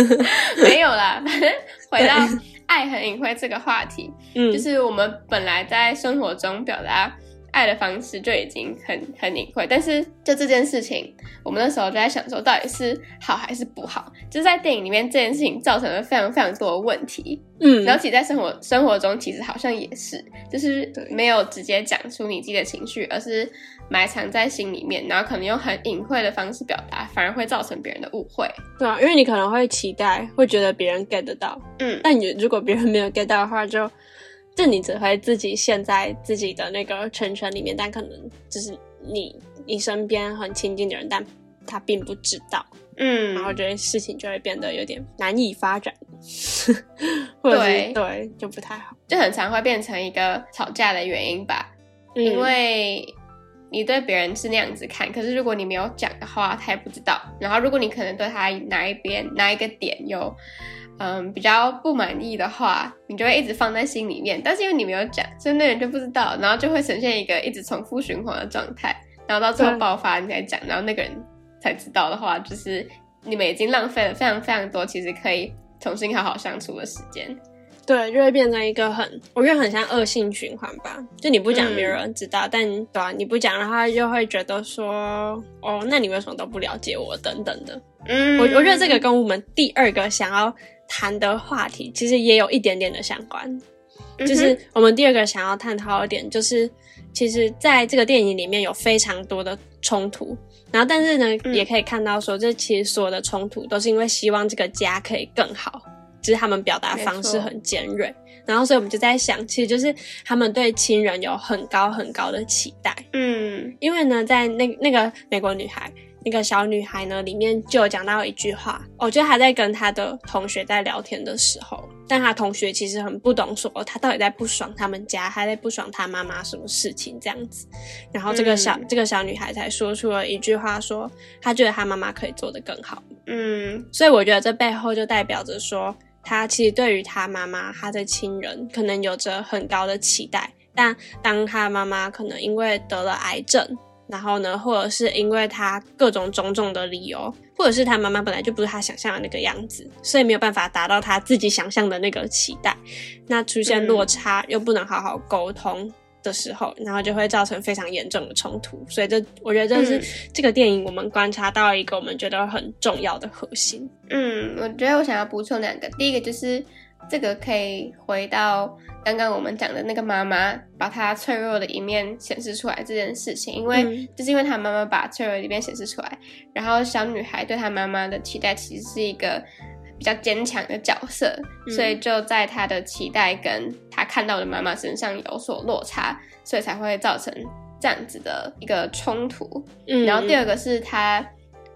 [SPEAKER 1] 没有啦，反正回到爱很隐晦这个话题，
[SPEAKER 3] 嗯，
[SPEAKER 1] 就是我们本来在生活中表达爱的方式就已经很很隐晦，但是就这件事情，我们那时候就在想说，到底是好还是不好？就是在电影里面这件事情造成了非常非常多的问题，
[SPEAKER 3] 嗯。
[SPEAKER 1] 然后其实在生活生活中其实好像也是，就是没有直接讲出你自己的情绪，而是埋藏在心里面，然后可能用很隐晦的方式表达，反而会造成别人的误会。
[SPEAKER 3] 对啊，因为你可能会期待，会觉得别人 get 得到，
[SPEAKER 1] 嗯，
[SPEAKER 3] 但你如果别人没有 get 到的话，就就你只会自己陷在自己的那个圈圈里面，但可能就是你你身边很亲近的人，但他并不知道，
[SPEAKER 1] 嗯，
[SPEAKER 3] 然后觉得事情就会变得有点难以发展，或者是
[SPEAKER 1] 对
[SPEAKER 3] 对就不太好，
[SPEAKER 1] 就很常会变成一个吵架的原因吧。
[SPEAKER 3] 嗯
[SPEAKER 1] 因为你对别人是那样子看，可是如果你没有讲的话，他也不知道。然后如果你可能对他哪一边哪一个点有嗯比较不满意的话，你就会一直放在心里面。但是因为你没有讲，所以那人就不知道，然后就会呈现一个一直重复循环的状态。然后到最后爆发，你才讲，然后那个人才知道的话，就是你们已经浪费了非常非常多，其实可以重新好好相处的时间。
[SPEAKER 3] 对，就会变成一个很，我觉得很像恶性循环吧。就你不讲，
[SPEAKER 1] 嗯
[SPEAKER 3] 没有人知道；但对啊，你不讲，然后他就会觉得说，哦，那你为什么都不了解我？等等的。
[SPEAKER 1] 嗯
[SPEAKER 3] 我我觉得这个跟我们第二个想要谈的话题，其实也有一点点的相关。
[SPEAKER 1] 嗯
[SPEAKER 3] 就是我们第二个想要探讨的点，就是其实在这个电影里面有非常多的冲突，然后但是呢，
[SPEAKER 1] 嗯
[SPEAKER 3] 也可以看到说，这其实所有的冲突都是因为希望这个家可以更好，就是他们表达方式很尖锐，然后所以我们就在想，其实就是他们对亲人有很高很高的期待，
[SPEAKER 1] 嗯
[SPEAKER 3] 因为呢，在那那个美国女孩，那个小女孩呢，里面就有讲到一句话，我觉得她在跟她的同学在聊天的时候，但她同学其实很不懂说她到底在不爽他们家，她在不爽她妈妈什么事情这样子。然后这个小、
[SPEAKER 1] 嗯
[SPEAKER 3] 这个小女孩才说出了一句话说她觉得她妈妈可以做得更好。
[SPEAKER 1] 嗯
[SPEAKER 3] 所以我觉得这背后就代表着说，他其实对于他妈妈、他的亲人可能有着很高的期待，但当他妈妈可能因为得了癌症，然后呢，或者是因为他各种种种的理由，或者是他妈妈本来就不是他想象的那个样子，所以没有办法达到他自己想象的那个期待，那出现落差又不能好好沟通。的时候，然后就会造成非常严重的冲突。所以这我觉得这是
[SPEAKER 1] 嗯
[SPEAKER 3] 这个电影我们观察到一个我们觉得很重要的核心。
[SPEAKER 1] 嗯，我觉得我想要补充两个，第一个就是这个可以回到刚刚我们讲的那个妈妈把她脆弱的一面显示出来这件事情，因为、
[SPEAKER 3] 嗯
[SPEAKER 1] 就是因为她妈妈把脆弱的一面显示出来，然后小女孩对她妈妈的期待其实是一个比较坚强的角色，
[SPEAKER 3] 嗯。
[SPEAKER 1] 所以就在他的期待跟他看到的妈妈身上有所落差，所以才会造成这样子的一个冲突。
[SPEAKER 3] 嗯。
[SPEAKER 1] 然后第二个是他，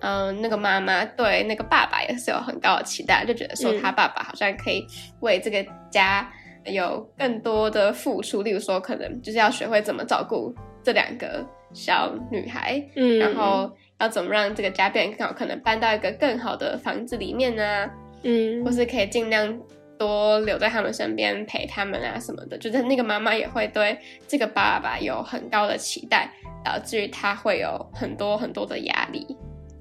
[SPEAKER 1] 嗯、那个妈妈对那个爸爸也是有很高的期待，就觉得说
[SPEAKER 3] 嗯
[SPEAKER 1] 他爸爸好像可以为这个家有更多的付出，例如说可能就是要学会怎么照顾这两个小女孩，
[SPEAKER 3] 嗯。
[SPEAKER 1] 然后要怎么让这个家变得更好，可能搬到一个更好的房子里面啊，
[SPEAKER 3] 嗯
[SPEAKER 1] 或是可以尽量多留在他们身边陪他们啊什么的。就是那个妈妈也会对这个爸爸有很高的期待，导致于他会有很多很多的压力。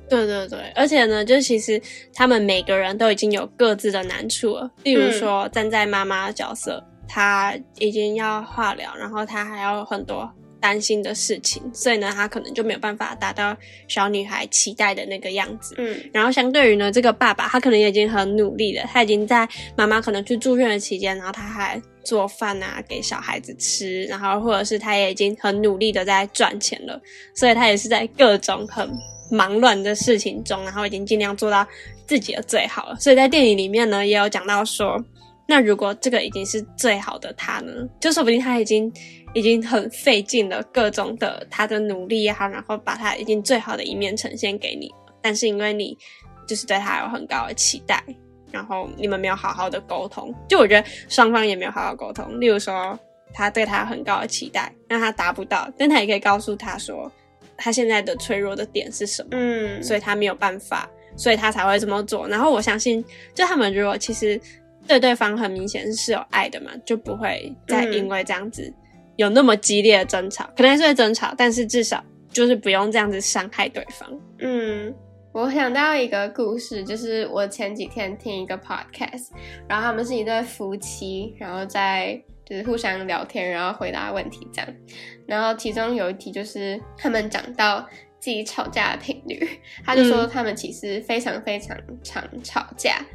[SPEAKER 3] 对对对，而且呢，就其实他们每个人都已经有各自的难处了。例如说，站在妈妈的角色，她已经要化疗，然后她还要有很多担心的事情，所以呢，他可能就没有办法达到小女孩期待的那个样子。
[SPEAKER 1] 嗯
[SPEAKER 3] 然后相对于呢，这个爸爸他可能也已经很努力了，他已经在妈妈可能去住院的期间，然后他还做饭啊给小孩子吃，然后或者是他也已经很努力的在赚钱了，所以他也是在各种很忙乱的事情中，然后已经尽量做到自己的最好了。所以在电影里面呢，也有讲到说，那如果这个已经是最好的他呢，就说不定他已经已经很费尽了各种的他的努力啊，然后把他已经最好的一面呈现给你了，但是因为你就是对他有很高的期待，然后你们没有好好的沟通，就我觉得双方也没有好好沟通。例如说，他对他有很高的期待，让他达不到，但他也可以告诉他说，他现在的脆弱的点是什么，
[SPEAKER 1] 嗯，
[SPEAKER 3] 所以他没有办法，所以他才会这么做。然后我相信，就他们如果其实对对方很明显是有爱的嘛，就不会再因为这样子有那么激烈的争吵，可能还是会争吵，但是至少就是不用这样子伤害对方。
[SPEAKER 1] 嗯，我想到一个故事，就是我前几天听一个 podcast，然后他们是一对夫妻，然后在就是互相聊天，然后回答问题这样。然后其中有一题就是他们讲到自己吵架的频率，他就说
[SPEAKER 3] 嗯
[SPEAKER 1] 他们其实非常非常常吵架，
[SPEAKER 3] 嗯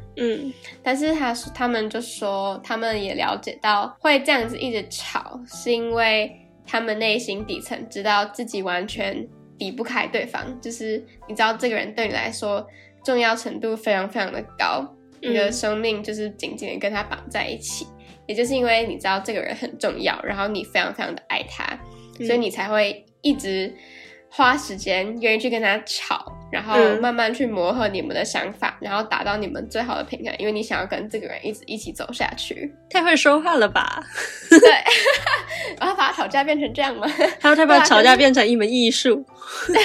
[SPEAKER 1] 但是他说他们就说他们也了解到会这样子一直吵，是因为他们内心底层知道自己完全离不开对方，就是你知道这个人对你来说重要程度非常非常的高，你的
[SPEAKER 3] 嗯
[SPEAKER 1] 生命就是紧紧的跟他绑在一起。也就是因为你知道这个人很重要，然后你非常非常的爱他，
[SPEAKER 3] 嗯
[SPEAKER 1] 所以你才会一直花时间愿意去跟他吵，然后
[SPEAKER 3] 嗯
[SPEAKER 1] 慢慢去磨合你们的想法，然后达到你们最好的平衡，因为你想要跟这个人一直一起走下去。
[SPEAKER 3] 太会说话了吧？
[SPEAKER 1] 对，然后把吵架变成这样吗？
[SPEAKER 3] 还有他把吵架变成一门艺术。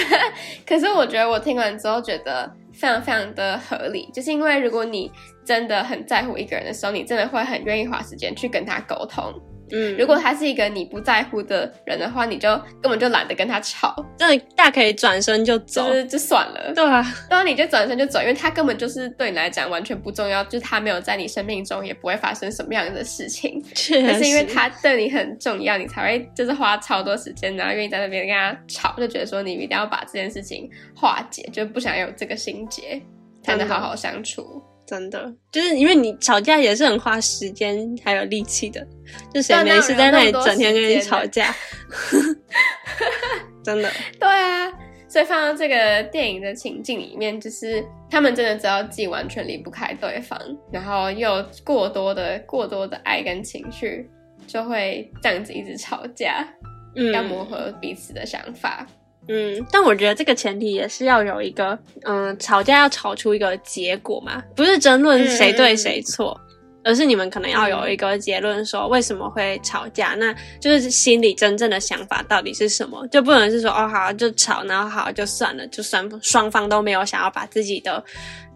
[SPEAKER 1] 可是我觉得我听完之后觉得非常非常的合理，就是因为如果你真的很在乎一个人的时候，你真的会很愿意花时间去跟他沟通。
[SPEAKER 3] 嗯，
[SPEAKER 1] 如果他是一个你不在乎的人的话，你就根本就懒得跟他吵，
[SPEAKER 3] 真的大可以转身就走
[SPEAKER 1] 就。是就算了。
[SPEAKER 3] 对啊，
[SPEAKER 1] 对啊，你就转身就走，因为他根本就是对你来讲完全不重要，就是他没有在你生命中，也不会发生什么样的事情。
[SPEAKER 3] 确实
[SPEAKER 1] 但是因为他对你很重要，你才会就是花超多时间，然后愿意在那边跟他吵，就觉得说你一定要把这件事情化解，就不想有这个心结，才能好好相处。
[SPEAKER 3] 真的就是因为你吵架也是很花时间还有力气的，就谁没事在那里整天跟你吵架？真的，
[SPEAKER 1] 对啊，所以放到这个电影的情境里面，就是他们真的知道自己完全离不开对方，然后又有过多的过多的爱跟情绪，就会这样子一直吵架，
[SPEAKER 3] 嗯，
[SPEAKER 1] 要磨合彼此的想法。
[SPEAKER 3] 嗯，但我觉得这个前提也是要有一个，嗯，吵架要吵出一个结果嘛，不是争论谁对谁错，而是你们可能要有一个结论，说为什么会吵架，那就是心里真正的想法到底是什么，就不能是说哦好就吵，然后好就算了，就算双方都没有想要把自己的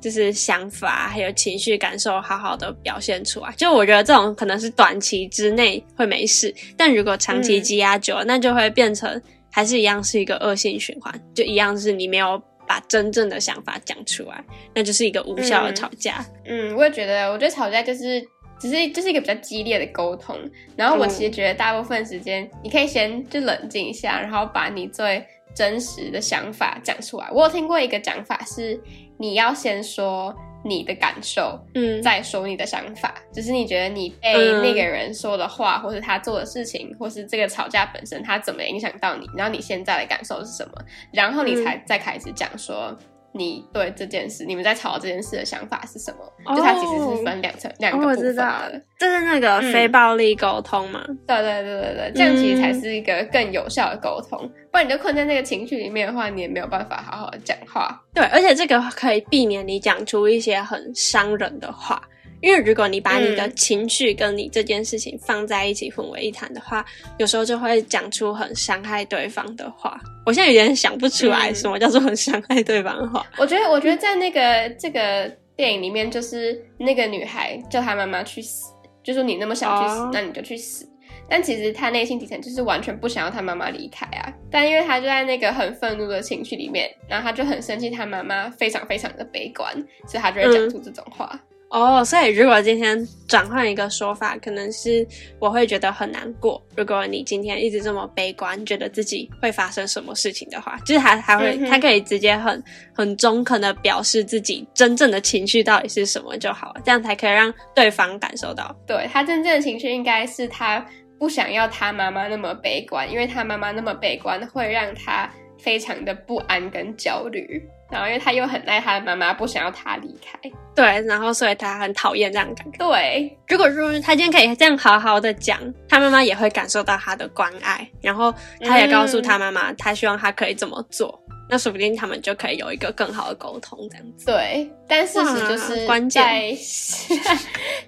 [SPEAKER 3] 就是想法还有情绪感受好好的表现出来。就我觉得这种可能是短期之内会没事，但如果长期
[SPEAKER 1] 嗯。
[SPEAKER 3] 积压久了，那就会变成还是一样是一个恶性循环，就一样是你没有把真正的想法讲出来，那就是一个无效的
[SPEAKER 1] 嗯
[SPEAKER 3] 吵架。
[SPEAKER 1] 嗯，我也觉得，我觉得吵架就是只是就是一个比较激烈的沟通。然后我其实觉得大部分时间，你可以先就冷静一下，然后把你最真实的想法讲出来。我有听过一个讲法是，你要先说你的感受，
[SPEAKER 3] 嗯，
[SPEAKER 1] 再说你的想法。就是你觉得你被
[SPEAKER 3] 嗯
[SPEAKER 1] 那个人说的话，或是他做的事情，或是这个吵架本身，他怎么影响到你，然后你现在的感受是什么，然后你
[SPEAKER 3] 嗯
[SPEAKER 1] 才再开始讲说。你对这件事，你们在吵这件事的想法是什么？就它其实是分两层、两
[SPEAKER 3] 哦，
[SPEAKER 1] 个部分
[SPEAKER 3] 我知道
[SPEAKER 1] 的。，
[SPEAKER 3] 这是那个
[SPEAKER 1] 嗯
[SPEAKER 3] 非暴力沟通嘛？
[SPEAKER 1] 对对对对对，这样其实才
[SPEAKER 3] 嗯
[SPEAKER 1] 是一个更有效的沟通。不然你就困在那个情绪里面的话，你也没有办法好好的讲话。
[SPEAKER 3] 对，而且这个可以避免你讲出一些很伤人的话，因为如果你把你的
[SPEAKER 1] 嗯
[SPEAKER 3] 情绪跟你这件事情放在一起混为一谈的话，有时候就会讲出很伤害对方的话。我现在有点想不出来
[SPEAKER 1] 嗯
[SPEAKER 3] 什么叫做很伤害对方的话。
[SPEAKER 1] 我觉得，我觉得在那个这个电影里面，就是那个女孩叫她妈妈去死，就说你那么想去死，
[SPEAKER 3] 哦
[SPEAKER 1] 那你就去死。但其实她内心底层就是完全不想要她妈妈离开啊。但因为她就在那个很愤怒的情绪里面，然后她就很生气，她妈妈非常非常的悲观，所以她就会讲出这种话。
[SPEAKER 3] 哦，所以如果今天转换一个说法，可能是我会觉得很难过。如果你今天一直这么悲观，觉得自己会发生什么事情的话，就是还还会，他可以直接很很中肯的表示自己真正的情绪到底是什么就好了，这样才可以让对方感受到。
[SPEAKER 1] 对他真正的情绪应该是他不想要他妈妈那么悲观，因为他妈妈那么悲观会让他非常的不安跟焦虑。然后因为他又很爱他的妈妈，不想要他离开。
[SPEAKER 3] 对，然后所以他很讨厌这样的感觉。
[SPEAKER 1] 对，
[SPEAKER 3] 如果说他今天可以这样好好的讲，他妈妈也会感受到他的关爱，然后他也告诉他妈妈，他希望他可以怎么做，那说不定他们就可以有一个更好的沟通，这样子。
[SPEAKER 1] 对，但事实就是
[SPEAKER 3] 关键
[SPEAKER 1] 在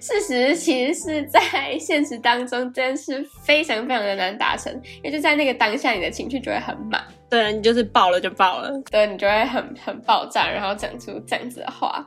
[SPEAKER 1] 事实其实是在现实当中，真是非常非常的难达成，因为就在那个当下，你的情绪就会很满，
[SPEAKER 3] 对你就是爆了就爆了
[SPEAKER 1] 对你就会很很爆炸，然后讲出这样子的话。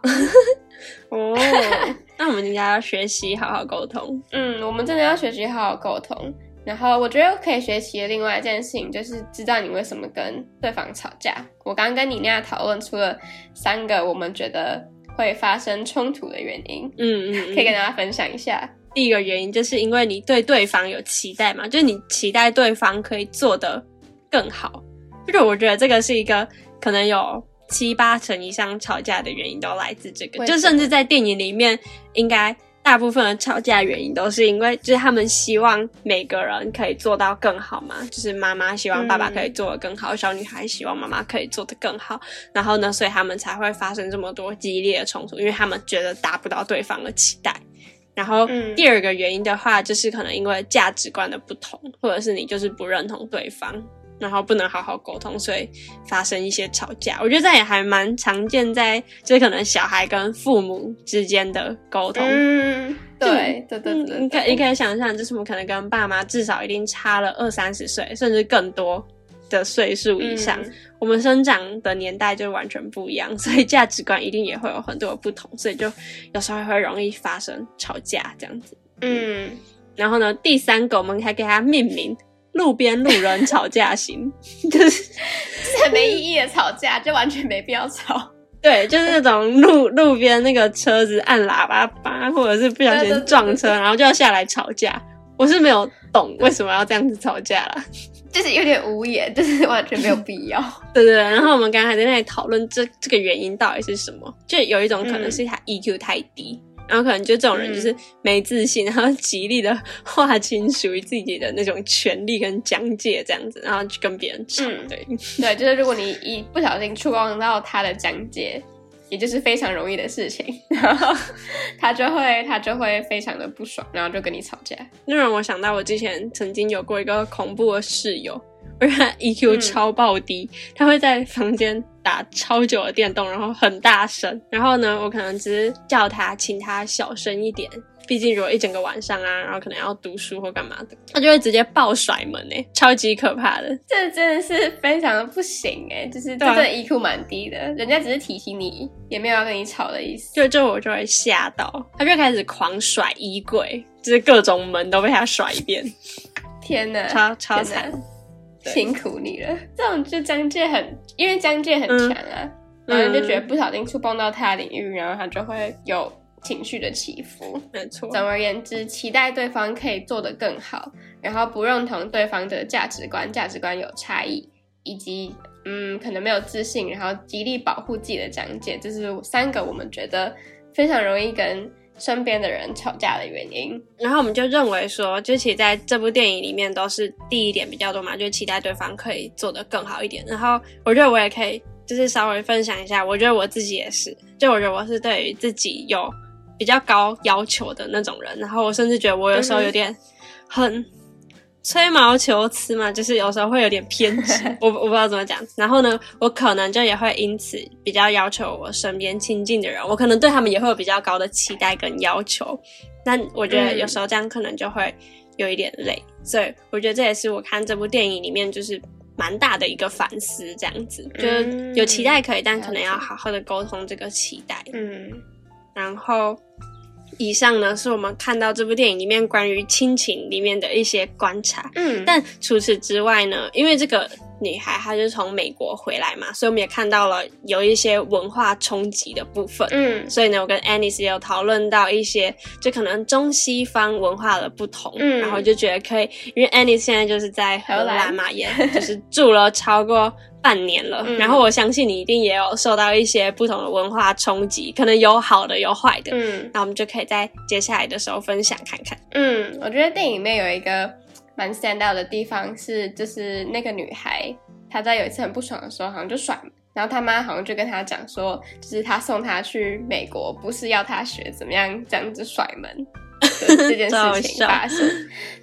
[SPEAKER 3] 哦。那我们应该要学习好好沟通。
[SPEAKER 1] 嗯，我们真的要学习好好沟通。然后我觉得可以学习的另外一件事情就是知道你为什么跟对方吵架。我刚刚跟你那样讨论出了三个我们觉得会发生冲突的原因，
[SPEAKER 3] 嗯嗯嗯
[SPEAKER 1] 可以跟大家分享一下。
[SPEAKER 3] 第一个原因就是因为你对对方有期待嘛，就是你期待对方可以做得更好。就 是我觉得这个是一个可能有七八成以上吵架的原因都来自这个，就甚至在电影里面，应该大部分的吵架原因都是因为就是他们希望每个人可以做到更好嘛，就是妈妈希望爸爸可以做得更好，小女孩希望妈妈可以做得更好，然后呢，所以他们才会发生这么多激烈的冲突，因为他们觉得达不到对方的期待。然后
[SPEAKER 1] 嗯
[SPEAKER 3] 第二个原因的话，就是可能因为价值观的不同，或者是你就是不认同对方，然后不能好好沟通，所以发生一些吵架。我觉得这也还蛮常见在，就是可能小孩跟父母之间的沟通。
[SPEAKER 1] 嗯，对对对
[SPEAKER 3] 嗯
[SPEAKER 1] 对，
[SPEAKER 3] 你可以你可以想象，就是我们可能跟爸妈至少一定差了二三十岁，甚至更多的岁数以上。
[SPEAKER 1] 嗯
[SPEAKER 3] 我们生长的年代就完全不一样，所以价值观一定也会有很多的不同，所以就有时候会容易发生吵架这样子。
[SPEAKER 1] 嗯，
[SPEAKER 3] 然后呢，第三个我们还给它命名“路边路人吵架型”，就是
[SPEAKER 1] 是很没意义的吵架，就完全没必要吵。
[SPEAKER 3] 对，就是那种路路边那个车子按喇叭叭，或者是不小心撞车，然后就要下来吵架。我是没有懂为什么要这样子吵架啦。
[SPEAKER 1] 就是有点无言，就是完全没有必要。
[SPEAKER 3] 对对对，然后我们刚才还在那里讨论这这个原因到底是什么，就有一种可能是他 EQ 太低。然后可能就这种人就是没自信，然后极力的划清属于自己的那种权利跟疆界，这样子，然后去跟别人吵。
[SPEAKER 1] 嗯
[SPEAKER 3] 对，
[SPEAKER 1] 对，就是如果你一不小心触碰到他的疆界，也就是非常容易的事情，然后 他就会他就会非常的不爽，然后就跟你吵架。
[SPEAKER 3] 那让我想到我之前曾经有过一个恐怖的室友，而且他 EQ
[SPEAKER 1] 嗯
[SPEAKER 3] 超爆低，他会在房间打超久的电动，然后很大声。然后呢，我可能只是叫他，请他小声一点。毕竟如果一整个晚上啊，然后可能要读书或干嘛的，他就会直接爆甩门诶、超级可怕的。
[SPEAKER 1] 这真的是非常的不行哎、就是这
[SPEAKER 3] 对啊
[SPEAKER 1] 真的 EQ 蛮低的，人家只是提醒你，也没有要跟你吵的意思。
[SPEAKER 3] 就就我就会吓到，他就开始狂甩衣柜，就是各种门都被他甩一遍，
[SPEAKER 1] 天哪，
[SPEAKER 3] 超超惨。对
[SPEAKER 1] 辛苦你了。这种就疆界很，因为疆界很强啊，
[SPEAKER 3] 嗯
[SPEAKER 1] 然后就觉得不小心触碰到他的领域，然后他就会有情绪的起伏。
[SPEAKER 3] 没错，
[SPEAKER 1] 总而言之，期待对方可以做得更好，然后不认同对方的价值观，价值观有差异，以及嗯可能没有自信，然后极力保护自己的讲解，这是三个我们觉得非常容易跟身边的人吵架的原因。
[SPEAKER 3] 然后我们就认为说，就其实在这部电影里面都是第一点比较多嘛，就是期待对方可以做得更好一点。然后我觉得我也可以，就是稍微分享一下，我觉得我自己也是，就我觉得我是对于自己有比较高要求的那种人。然后我甚至觉得我有时候有点很吹毛求疵嘛，就是有时候会有点偏执，我我不知道怎么讲。然后呢，我可能就也会因此比较要求我身边亲近的人，我可能对他们也会有比较高的期待跟要求。那我觉得有时候这样可能就会有一点累，所以我觉得这也是我看这部电影里面就是蛮大的一个反思，这样子就是有期待可以，但可能要好好的沟通这个期待。
[SPEAKER 1] 嗯
[SPEAKER 3] 然后以上呢是我们看到这部电影里面关于亲情里面的一些观察。
[SPEAKER 1] 嗯，
[SPEAKER 3] 但除此之外呢，因为这个女孩她就是从美国回来嘛，所以我们也看到了有一些文化冲击的部分。
[SPEAKER 1] 嗯
[SPEAKER 3] 所以呢，我跟 Annie 也有讨论到一些，就可能中西方文化的不同，
[SPEAKER 1] 嗯
[SPEAKER 3] 然后就觉得可以，因为 Annie 现在就是在荷
[SPEAKER 1] 兰
[SPEAKER 3] 嘛，也就是住了超过半年了，
[SPEAKER 1] 嗯
[SPEAKER 3] 然后我相信你一定也有受到一些不同的文化冲击，可能有好的有坏的，
[SPEAKER 1] 嗯
[SPEAKER 3] 那我们就可以在接下来的时候分享看看。
[SPEAKER 1] 嗯，我觉得电影里面有一个蛮 stand out 的地方是，就是那个女孩她在有一次很不爽的时候，好像就甩门，然后她妈好像就跟她讲说，就是她送她去美国，不是要她学怎么样这样子甩门的 这件事情发生。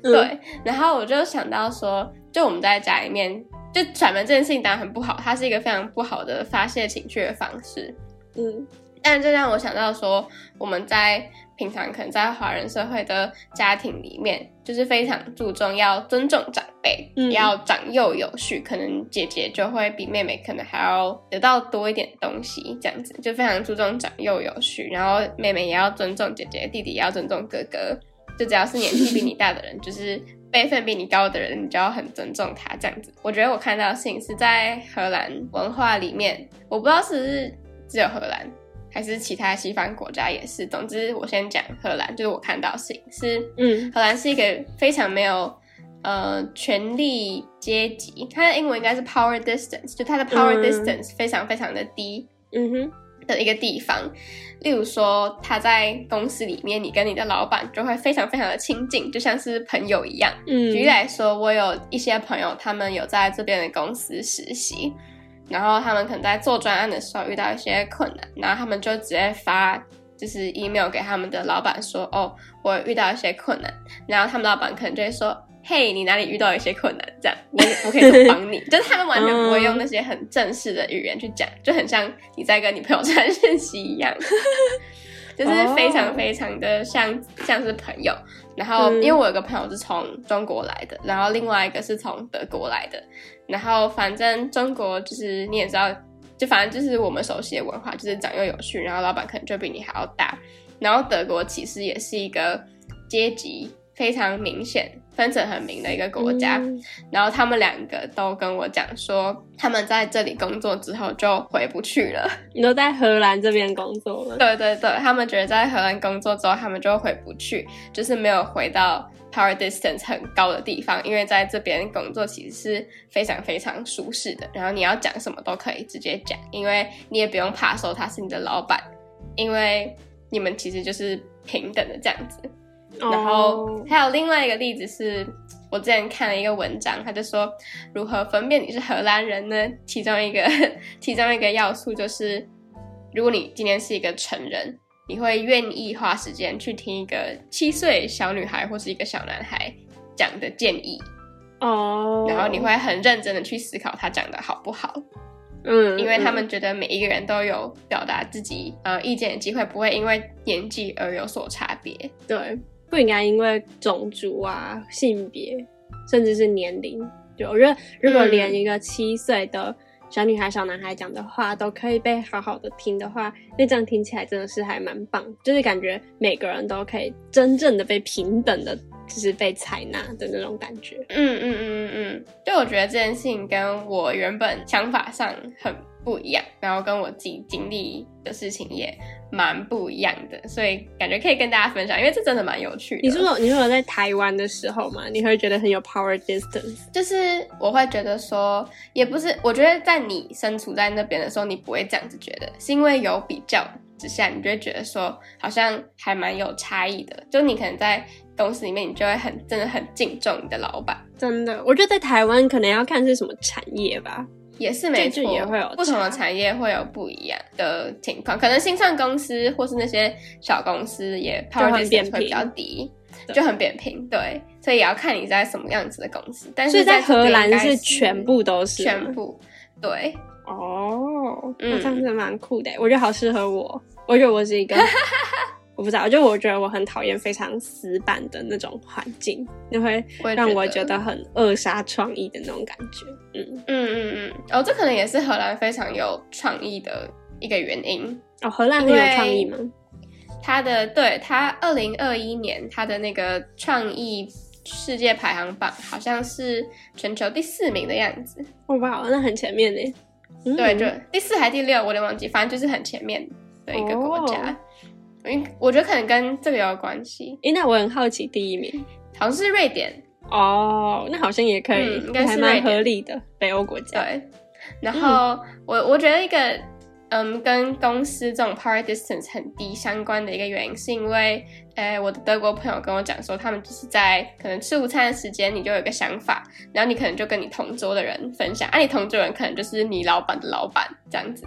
[SPEAKER 3] 嗯
[SPEAKER 1] 对，然后我就想到说，就我们在家里面，就甩门这件事情当然很不好，它是一个非常不好的发泄情绪的方式。
[SPEAKER 3] 嗯
[SPEAKER 1] 但这让我想到说，我们在平常可能在华人社会的家庭里面，就是非常注重要尊重长辈，
[SPEAKER 3] 嗯
[SPEAKER 1] 要长幼有序。可能姐姐就会比妹妹可能还要得到多一点东西，这样子就非常注重长幼有序。然后妹妹也要尊重姐姐，弟弟也要尊重哥哥。就只要是年纪比你大的人，就是辈分比你高的人，你就要很尊重他这样子。我觉得我看到的事情是在荷兰文化里面，我不知道是不是只有荷兰。还是其他西方国家也是。总之，我先讲荷兰，就是我看到的事情是，
[SPEAKER 3] 嗯
[SPEAKER 1] 荷兰是一个非常没有呃权力阶级，它的英文应该是 power distance，就它的 power
[SPEAKER 3] 嗯
[SPEAKER 1] distance 非常非常的低
[SPEAKER 3] 嗯哼
[SPEAKER 1] 的一个地方。例如说，他在公司里面，你跟你的老板就会非常非常的亲近，就像是朋友一样。
[SPEAKER 3] 嗯，
[SPEAKER 1] 举例来说，我有一些朋友，他们有在这边的公司实习，然后他们可能在做专案的时候遇到一些困难，然后他们就直接发就是 email 给他们的老板说，哦，我遇到一些困难，然后他们老板可能就会说。嘿，你哪里遇到一些困难？这样，我我可以帮你？就是他们完全不会用那些很正式的语言去讲，就很像你在跟你朋友传讯息一样，就是非常非常的像像是朋友。然后，
[SPEAKER 3] 嗯
[SPEAKER 1] 因为我有个朋友是从中国来的，然后另外一个是从德国来的。然后，反正中国就是你也知道，就反正就是我们熟悉的文化，就是长幼有序，然后老板可能就比你还要大。然后德国其实也是一个阶级非常明显、分层很明的一个国家。
[SPEAKER 3] 嗯
[SPEAKER 1] 然后他们两个都跟我讲说，他们在这里工作之后就回不去了。
[SPEAKER 3] 你都在荷兰这边工作了，
[SPEAKER 1] 对对对，他们觉得在荷兰工作之后，他们就回不去，就是没有回到 power distance 很高的地方，因为在这边工作其实是非常非常舒适的，然后你要讲什么都可以直接讲，因为你也不用怕说他是你的老板，因为你们其实就是平等的这样子。然后
[SPEAKER 3] 哦。
[SPEAKER 1] 还有另外一个例子是，我之前看了一个文章，他就说如何分辨你是荷兰人呢？其中一个 其中一个要素就是，如果你今天是一个成人，你会愿意花时间去听一个七岁小女孩或是一个小男孩讲的建议，
[SPEAKER 3] 哦，
[SPEAKER 1] 然后你会很认真的去思考他讲的好不好，
[SPEAKER 3] 嗯，
[SPEAKER 1] 因为他们觉得每一个人都有表达自己呃意见的机会，不会因为年纪而有所差别。
[SPEAKER 3] 嗯对不应该因为种族啊、性别，甚至是年龄，就我觉得如果
[SPEAKER 1] 嗯
[SPEAKER 3] 连一个七岁的小女孩、小男孩讲的话都可以被好好的听的话，那这样听起来真的是还蛮棒，就是感觉每个人都可以真正的被平等的，就是被采纳的那种感觉。
[SPEAKER 1] 嗯嗯嗯嗯嗯，就我觉得这件事情跟我原本想法上很不一样，然后跟我自己经历的事情也蛮不一样的，所以感觉可以跟大家分享，因为这真的蛮有趣的。
[SPEAKER 3] 你是说你是说在台湾的时候嘛，你会觉得很有 power distance？
[SPEAKER 1] 就是我会觉得说，也不是，我觉得在你身处在那边的时候，你不会这样子觉得，是因为有比较之下，你就会觉得说，好像还蛮有差异的。就你可能在公司里面，你就会很真的很敬重你的老板，
[SPEAKER 3] 真的，我觉得在台湾可能要看是什么产业吧。
[SPEAKER 1] 也是没错，
[SPEAKER 3] 这也会有
[SPEAKER 1] 不同的产业会有不一样的情况，可能新创公司或是那些小公司也 power distance 会比较低，就很扁平，对，所以也要看你在什么样子的公司。但是这边
[SPEAKER 3] 荷兰
[SPEAKER 1] 是
[SPEAKER 3] 是全部都是
[SPEAKER 1] 全部，对，
[SPEAKER 3] 哦，
[SPEAKER 1] 嗯
[SPEAKER 3] 那这样子蛮酷的，我觉得好适合我。我觉得我是一个，我不知道，就我觉得我很讨厌非常死板的那种环境，就会让我
[SPEAKER 1] 觉得
[SPEAKER 3] 很扼杀创意的那种感觉。嗯，
[SPEAKER 1] 嗯嗯嗯，哦，这可能也是荷兰非常有创意的一个原因。
[SPEAKER 3] 哦，荷兰很有创意吗？
[SPEAKER 1] 他的对他二零二一年他的那个创意世界排行榜好像是全球第四名的样子。
[SPEAKER 3] 哦哇，那很前面呢。嗯
[SPEAKER 1] 对，就第四还第六，我有点忘记，反正就是很前面的一个国家。
[SPEAKER 3] 哦
[SPEAKER 1] 因我觉得可能跟这个有关系，
[SPEAKER 3] 诶，那我很好奇第一名。
[SPEAKER 1] 好像是瑞典，
[SPEAKER 3] 哦，那好像也可以，
[SPEAKER 1] 嗯应该是
[SPEAKER 3] 蛮合理的，北欧国家。
[SPEAKER 1] 对。然后、我我觉得一个嗯跟公司这种 power distance 很低相关的一个原因，是因为呃我的德国朋友跟我讲说，他们就是在可能吃午餐的时间，你就有一个想法，然后你可能就跟你同桌的人分享，啊，你同桌人可能就是你老板的老板这样子，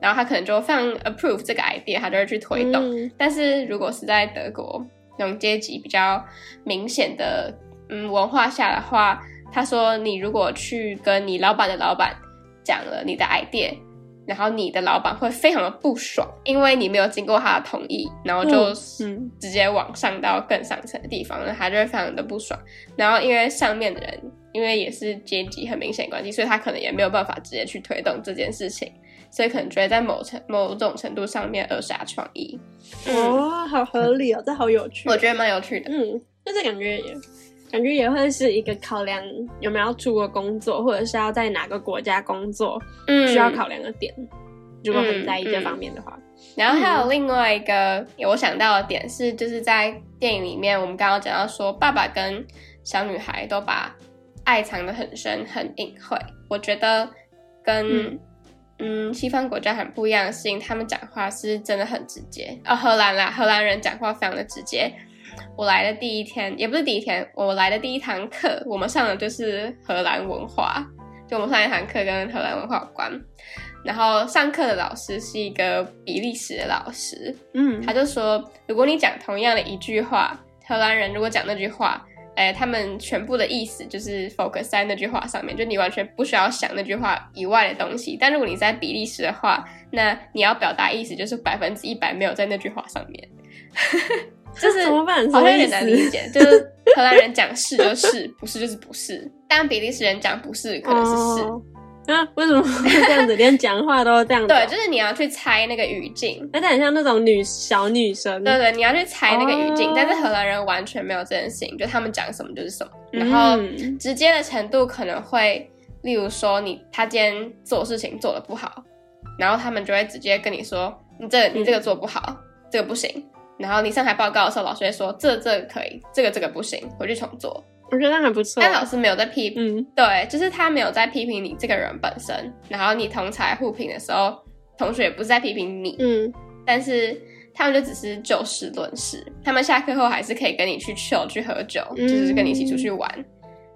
[SPEAKER 1] 然后他可能就非常 approve 这个 idea，他就会去推动。
[SPEAKER 3] 嗯
[SPEAKER 1] 但是如果是在德国那种阶级比较明显的嗯文化下的话，他说你如果去跟你老板的老板讲了你的 idea，然后你的老板会非常的不爽，因为你没有经过他的同意，然后就
[SPEAKER 3] 嗯
[SPEAKER 1] 直接往上到更上层的地方，那他就会非常的不爽。然后因为上面的人，因为也是阶级很明显关系，所以他可能也没有办法直接去推动这件事情，所以可能觉得在某程某种程度上面扼杀创意。嗯，
[SPEAKER 3] 哦，好合理哦，这好有趣。
[SPEAKER 1] 我觉得蛮有趣的。
[SPEAKER 3] 嗯，就是感觉也感觉也会是一个考量，有没有要出国工作，或者是要在哪个国家工作，
[SPEAKER 1] 嗯
[SPEAKER 3] 需要考量的点。如果很在意
[SPEAKER 1] 嗯
[SPEAKER 3] 这方面的话，
[SPEAKER 1] 然后还有另外一个我想到的点是，就是在电影里面，我们刚刚讲到说，爸爸跟小女孩都把爱藏得很深、很隐晦。我觉得跟
[SPEAKER 3] 嗯
[SPEAKER 1] 嗯西方国家很不一样的事情，他们讲话是真的很直接。哦，荷兰啦，荷兰人讲话非常的直接。我来的第一天，也不是第一天，我来的第一堂课，我们上的就是荷兰文化，就我们上一堂课跟荷兰文化有关。然后上课的老师是一个比利时的老师，
[SPEAKER 3] 嗯，
[SPEAKER 1] 他就说，如果你讲同样的一句话，荷兰人如果讲那句话，哎，他们全部的意思就是 focus 在那句话上面，就你完全不需要想那句话以外的东西。但如果你在比利时的话，那你要表达意思就是百分之一百没有在那句话上面，就是
[SPEAKER 3] 怎么办？
[SPEAKER 1] 好像有？点难理解。就是荷兰人讲是就是，不是就是不是，但比利时人讲不是可能是是。
[SPEAKER 3] 哦 啊，为什么会这样子？连讲话都这样子？
[SPEAKER 1] 对，就是你要去猜那个语境，
[SPEAKER 3] 而且很像那种女小女生。
[SPEAKER 1] 对对，你要去猜那个语境，
[SPEAKER 3] 哦
[SPEAKER 1] 但是荷兰人完全没有这件事情，就他们讲什么就是什么，然后
[SPEAKER 3] 嗯
[SPEAKER 1] 直接的程度可能会，例如说你他今天做事情做的不好，然后他们就会直接跟你说，你这你这个做不好，这个不行，然后你上台报告的时候，老师会说这这个可以，这个这个不行，回去重做，
[SPEAKER 3] 我觉得还不错。
[SPEAKER 1] 但老师没有在批
[SPEAKER 3] 嗯，
[SPEAKER 1] 对，就是他没有在批评你这个人本身，然后你同才互评的时候，同学也不是在批评你，
[SPEAKER 3] 嗯，
[SPEAKER 1] 但是他们就只是就事论事，他们下课后还是可以跟你去 chill 去喝酒，
[SPEAKER 3] 嗯
[SPEAKER 1] 就是跟你一起出去玩。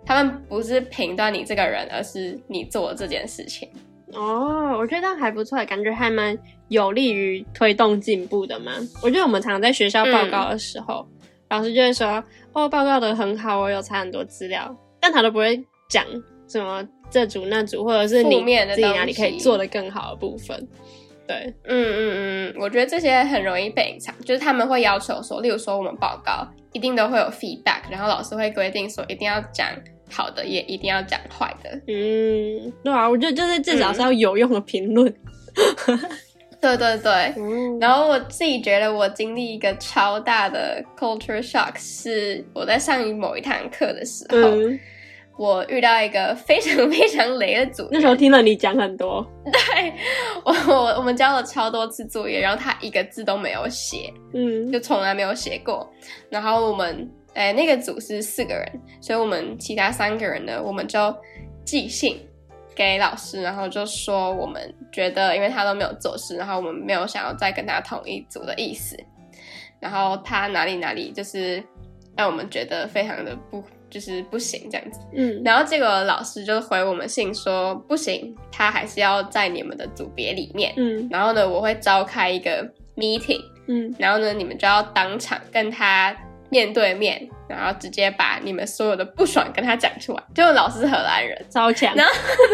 [SPEAKER 1] 他们不是评断你这个人，而是你做的这件事情。
[SPEAKER 3] 哦，我觉得还不错，感觉还蛮有利于推动进步的嘛。我觉得我们常常在学校报告的时候，老师就会说：“哦，报告的很好，我有查很多资料。”但他都不会讲什么这组那组，或者是你
[SPEAKER 1] 负面的
[SPEAKER 3] 自己哪里可以做的更好的部分。对，
[SPEAKER 1] 嗯嗯嗯，我觉得这些很容易被隐藏，就是他们会要求说，例如说我们报告一定都会有 feedback，然后老师会规定说一定要讲好的，也一定要讲坏的。
[SPEAKER 3] 嗯，对啊，我觉得就是至少是要有用的评论。
[SPEAKER 1] 对对对，
[SPEAKER 3] 嗯，
[SPEAKER 1] 然后我自己觉得我经历一个超大的 culture shock，是我在上某一堂课的时候，
[SPEAKER 3] 嗯。
[SPEAKER 1] 我遇到一个非常 非常雷的组，
[SPEAKER 3] 那时候听了你讲很多，
[SPEAKER 1] 对我我我们交了超多次作业，然后他一个字都没有写，
[SPEAKER 3] 嗯。
[SPEAKER 1] 就从来没有写过。然后我们哎那个组是四个人，所以我们其他三个人呢，我们就寄信给老师，然后就说我们觉得因为他都没有做事，然后我们没有想要再跟他同一组的意思，然后他哪里哪里就是让我们觉得非常的不就是不行这样子。
[SPEAKER 3] 嗯。
[SPEAKER 1] 然后结果老师就回我们信说不行，他还是要在你们的组别里面。
[SPEAKER 3] 嗯。
[SPEAKER 1] 然后呢，我会召开一个 meeting，
[SPEAKER 3] 嗯。
[SPEAKER 1] 然后呢，你们就要当场跟他面对面，然后直接把你们所有的不爽跟他讲出来。就老师是荷兰人，
[SPEAKER 3] 超强，
[SPEAKER 1] 然后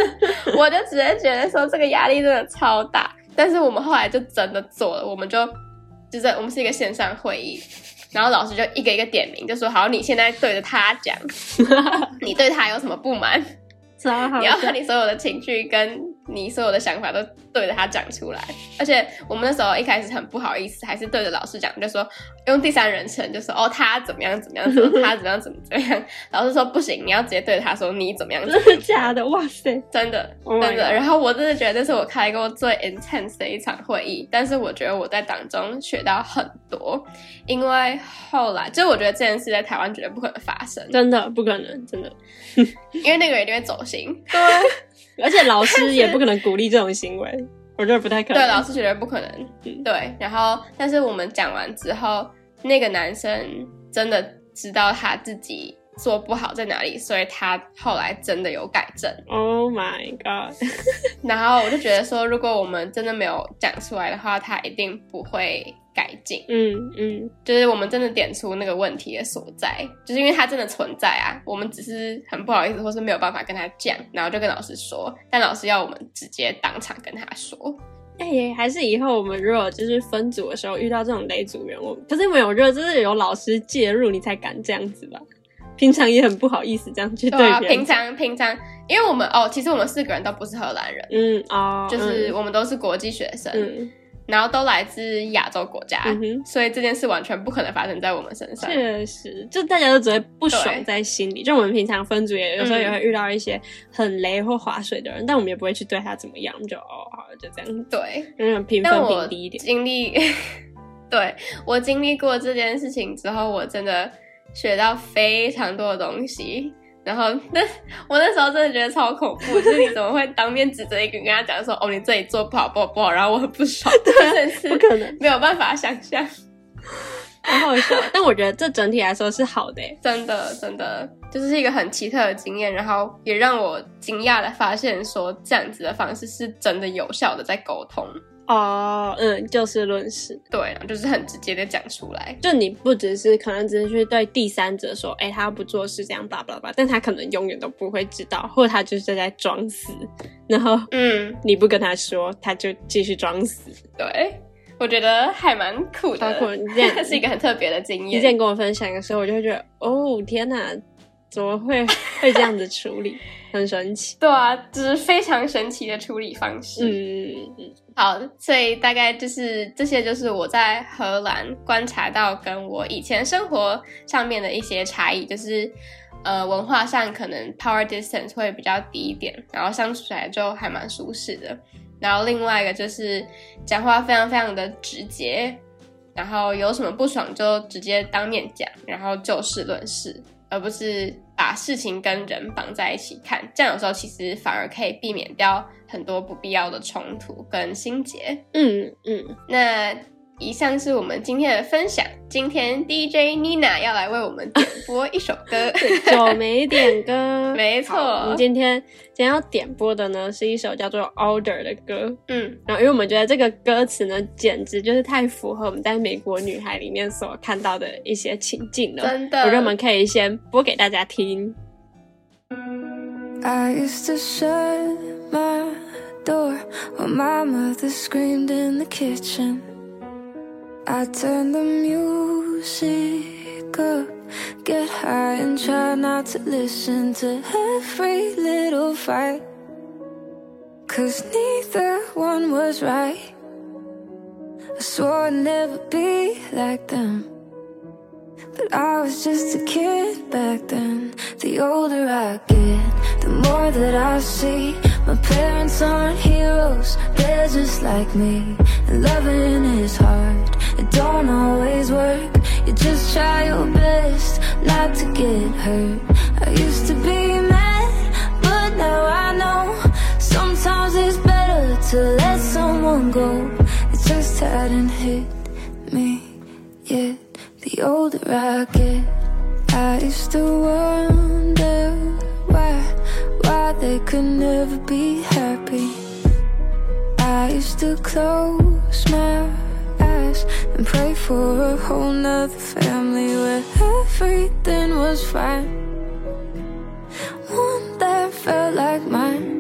[SPEAKER 1] 我就直接觉得说这个压力真的超大。但是我们后来就真的做了，我们就就是我们是一个线上会议，然后老师就一个一个点名，就说好，你现在对着他讲，你对他有什么不满？你要把，你所有的情绪跟你所有的想法都对着他讲出来。而且我们那时候一开始很不好意思，还是对着老师讲，就说用第三人称，就说哦他怎么样怎么样，说他怎么样怎么怎么样。老师说不行，你要直接对着他说你怎么样
[SPEAKER 3] 真的假的？哇塞，
[SPEAKER 1] 真的
[SPEAKER 3] Oh
[SPEAKER 1] 真的。然后我真的觉得这是我开过最 intense 的一场会议，但是我觉得我在当中学到很多，因为后来就是我觉得这件事在台湾绝对不可能发生，
[SPEAKER 3] 真的不可能，真的。
[SPEAKER 1] 因为那个人一定会走心。
[SPEAKER 3] 对，而且老师也不可能鼓励这种行为，我觉得不太可能。
[SPEAKER 1] 对，老师绝对不可能。
[SPEAKER 3] 嗯
[SPEAKER 1] 对，然后但是我们讲完之后，那个男生真的知道他自己做不好在哪里，所以他后来真的有改正。
[SPEAKER 3] ，Oh my god，
[SPEAKER 1] 然后我就觉得说，如果我们真的没有讲出来的话，他一定不会改进。
[SPEAKER 3] 嗯嗯，
[SPEAKER 1] 就是我们真的点出那个问题的所在，就是因为它真的存在啊，我们只是很不好意思，或是没有办法跟他讲，然后就跟老师说，但老师要我们直接当场跟他说。
[SPEAKER 3] 哎、还是以后我们如果就是分组的时候遇到这种雷组员，我可是没有，我觉得就是有老师介入，你才敢这样子吧。平常也很不好意思这样去
[SPEAKER 1] 对啊，
[SPEAKER 3] 别人
[SPEAKER 1] 平常平常，因为我们哦，其实我们四个人都不是荷兰人，
[SPEAKER 3] 嗯哦，
[SPEAKER 1] 就是我们都是国际学生，
[SPEAKER 3] 嗯
[SPEAKER 1] 然后都来自亚洲国家，所以这件事完全不可能发生在我们身上。
[SPEAKER 3] 确实，就大家都只会不爽在心里。就我们平常分组也有时候
[SPEAKER 1] 嗯
[SPEAKER 3] 也会遇到一些很雷或划水的人，但我们也不会去对他怎么样，就哦好就这样，
[SPEAKER 1] 对，
[SPEAKER 3] 嗯平分
[SPEAKER 1] 但我
[SPEAKER 3] 平低一点。
[SPEAKER 1] 经历，对我经历过这件事情之后，我真的学到非常多的东西。然后，那我那时候真的觉得超恐怖，就是你怎么会当面指着一个人跟他讲说，哦，你这里做不好，不好，不好，然后我很不爽，真的是
[SPEAKER 3] 不可能，
[SPEAKER 1] 没有办法想象，
[SPEAKER 3] 好好笑。但我觉得这整体来说是好的欸，
[SPEAKER 1] 真的，真的就是一个很奇特的经验，然后也让我惊讶的发现说，这样子的方式是真的有效的在沟通，
[SPEAKER 3] 哦，嗯，就事论事，
[SPEAKER 1] 对，就是很直接的讲出来，
[SPEAKER 3] 就你不只是可能只是去对第三者说，哎、他不做事这样，叭叭叭，但他可能永远都不会知道，或者他就是在装死，然后
[SPEAKER 1] 嗯，
[SPEAKER 3] 你不跟他说，他就继续装死。
[SPEAKER 1] 对，我觉得还蛮酷的，
[SPEAKER 3] 包括你之前
[SPEAKER 1] 是一个很特别的经
[SPEAKER 3] 你
[SPEAKER 1] 验。
[SPEAKER 3] 之前跟我分享的时候，我就会觉得，哦天哪，怎么会会这样子处理，很神奇。
[SPEAKER 1] 对啊，就是非常神奇的处理方式。
[SPEAKER 3] 嗯嗯
[SPEAKER 1] 好，所以大概就是这些，就是我在荷兰观察到跟我以前生活上面的一些差异，就是呃文化上可能 power distance 会比较低一点，然后相处起来就还蛮舒适的。然后另外一个就是讲话非常非常的直接，然后有什么不爽就直接当面讲，然后就事论事，而不是把事情跟人绑在一起看。这样有时候其实反而可以避免掉很多不必要的冲突跟心结。
[SPEAKER 3] 嗯嗯，
[SPEAKER 1] 那以上是我们今天的分享。今天 DJ Nina 要来为我们点播一首歌，
[SPEAKER 3] 久没点歌，
[SPEAKER 1] 没错
[SPEAKER 3] 我们今天今天要点播的呢是一首叫做《Order》的歌。
[SPEAKER 1] 嗯，
[SPEAKER 3] 然后，因为我们觉得这个歌词呢，简直就是太符合我们在美国女孩里面所看到的一些情境了。
[SPEAKER 1] 真的
[SPEAKER 3] 我觉得我们可以先播给大家听。
[SPEAKER 4] I used to shut my door when my mother screamed in the kitchen. I turn the music up, get high and try not to listen to every little fight. Cause neither one was right. I swore I'd never be like them. But I was just a kid back then. The older I get, the more that I see. My parents aren't heroes, they're just like me. And loving is hard, it don't always work. You just try your best not to get hurt. I used to be mad, but now I know. Sometimes it's better to let someone go. It just hadn't hit me yet. The older I get, I used to wonder why, why they could never be happy. I used to close my and pray for a whole nother family where everything was fine. One that felt like mine.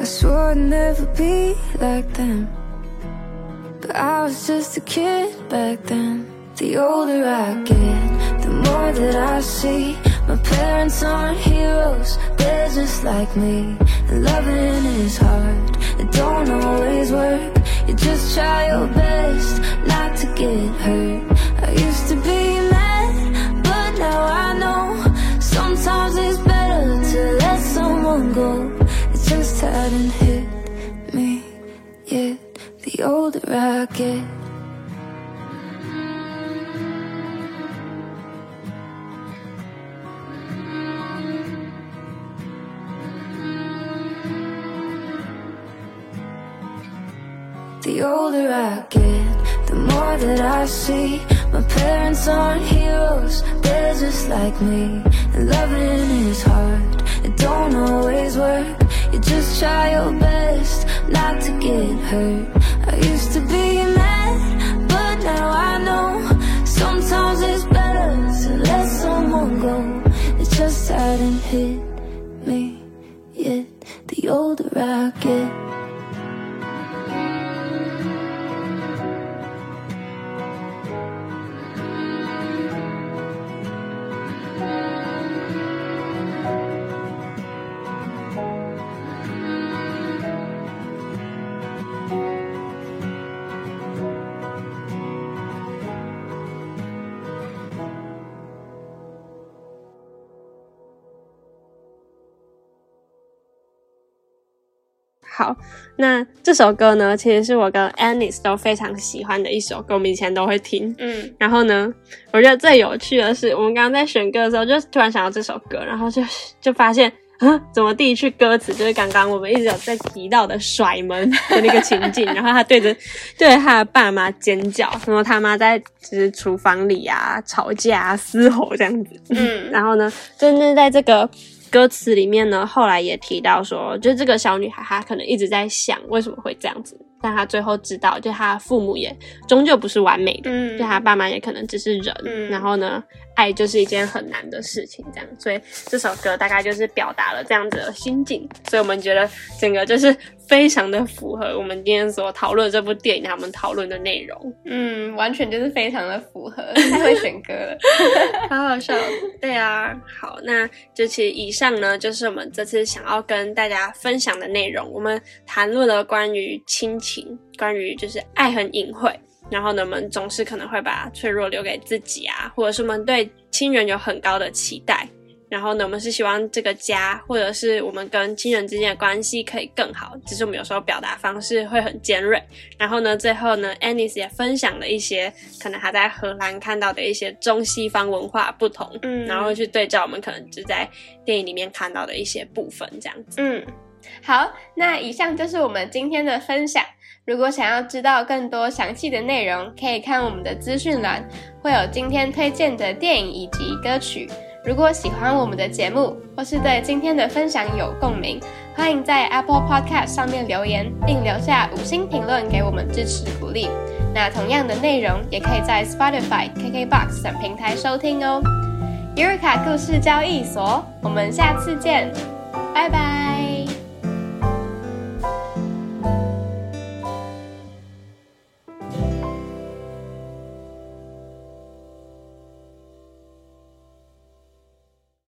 [SPEAKER 4] I swore I'd never be like them. But I was just a kid back then. The older I get, the more that I see. My parents aren't heroes, they're just like me. And loving is hard, it don't always work. You just try your best not to get hurt. I used to be mad, but now I know. Sometimes it's better to let someone go. It just hadn't hit me yet. The older I get. The older I get, the more that I see. My parents aren't heroes, they're just like me. And loving is hard, it don't always work. You just try your best not to get hurt. I used to be mad, but now I know. Sometimes it's better to let someone go. It just hadn't hit me yet. The older I get.
[SPEAKER 3] 那这首歌呢，其实是我跟 Anis 都非常喜欢的一首歌，我们以前都会听。
[SPEAKER 1] 嗯，
[SPEAKER 3] 然后呢，我觉得最有趣的是，我们刚刚在选歌的时候，就突然想到这首歌，然后就就发现，啊，怎么第一句歌词就是刚刚我们一直有在提到的甩门的那个情景，然后他对着对着他的爸妈尖叫，然后他妈在就是厨房里啊吵架啊嘶吼这样子，
[SPEAKER 1] 嗯。
[SPEAKER 3] 然后呢，真的在这个歌词里面呢，后来也提到说，就这个小女孩她可能一直在想为什么会这样子，但她最后知道，就她父母也终究不是完美的，
[SPEAKER 1] 嗯。
[SPEAKER 3] 就她爸妈也可能只是人，
[SPEAKER 1] 嗯。
[SPEAKER 3] 然后呢，爱就是一件很难的事情，这样，所以这首歌大概就是表达了这样子的心境，所以我们觉得整个就是非常的符合我们今天所讨论这部电影他们讨论的内容。
[SPEAKER 1] 嗯，完全就是非常的符合，太会选歌了。
[SPEAKER 3] 好好笑。对啊，好，那就其实以上呢，就是我们这次想要跟大家分享的内容。我们谈论了关于亲情，关于就是爱很隐晦，然后呢，我们总是可能会把脆弱留给自己啊，或者是我们对亲人有很高的期待。然后呢，我们是希望这个家，或者是我们跟亲人之间的关系可以更好，只是我们有时候表达方式会很尖锐。然后呢，最后呢，Anis 也分享了一些可能他在荷兰看到的一些中西方文化不同，
[SPEAKER 1] 嗯
[SPEAKER 3] 然后去对照我们可能只在电影里面看到的一些部分，这样子。
[SPEAKER 1] 嗯，好，那以上就是我们今天的分享。如果想要知道更多详细的内容，可以看我们的资讯栏，会有今天推荐的电影以及歌曲。如果喜欢我们的节目，或是对今天的分享有共鸣，欢迎在 Apple Podcast 上面留言，并留下五星评论给我们支持鼓励。那同样的内容也可以在 Spotify、KKBox 等平台收听哦。尤瑞卡故事交易所，我们下次见，拜拜。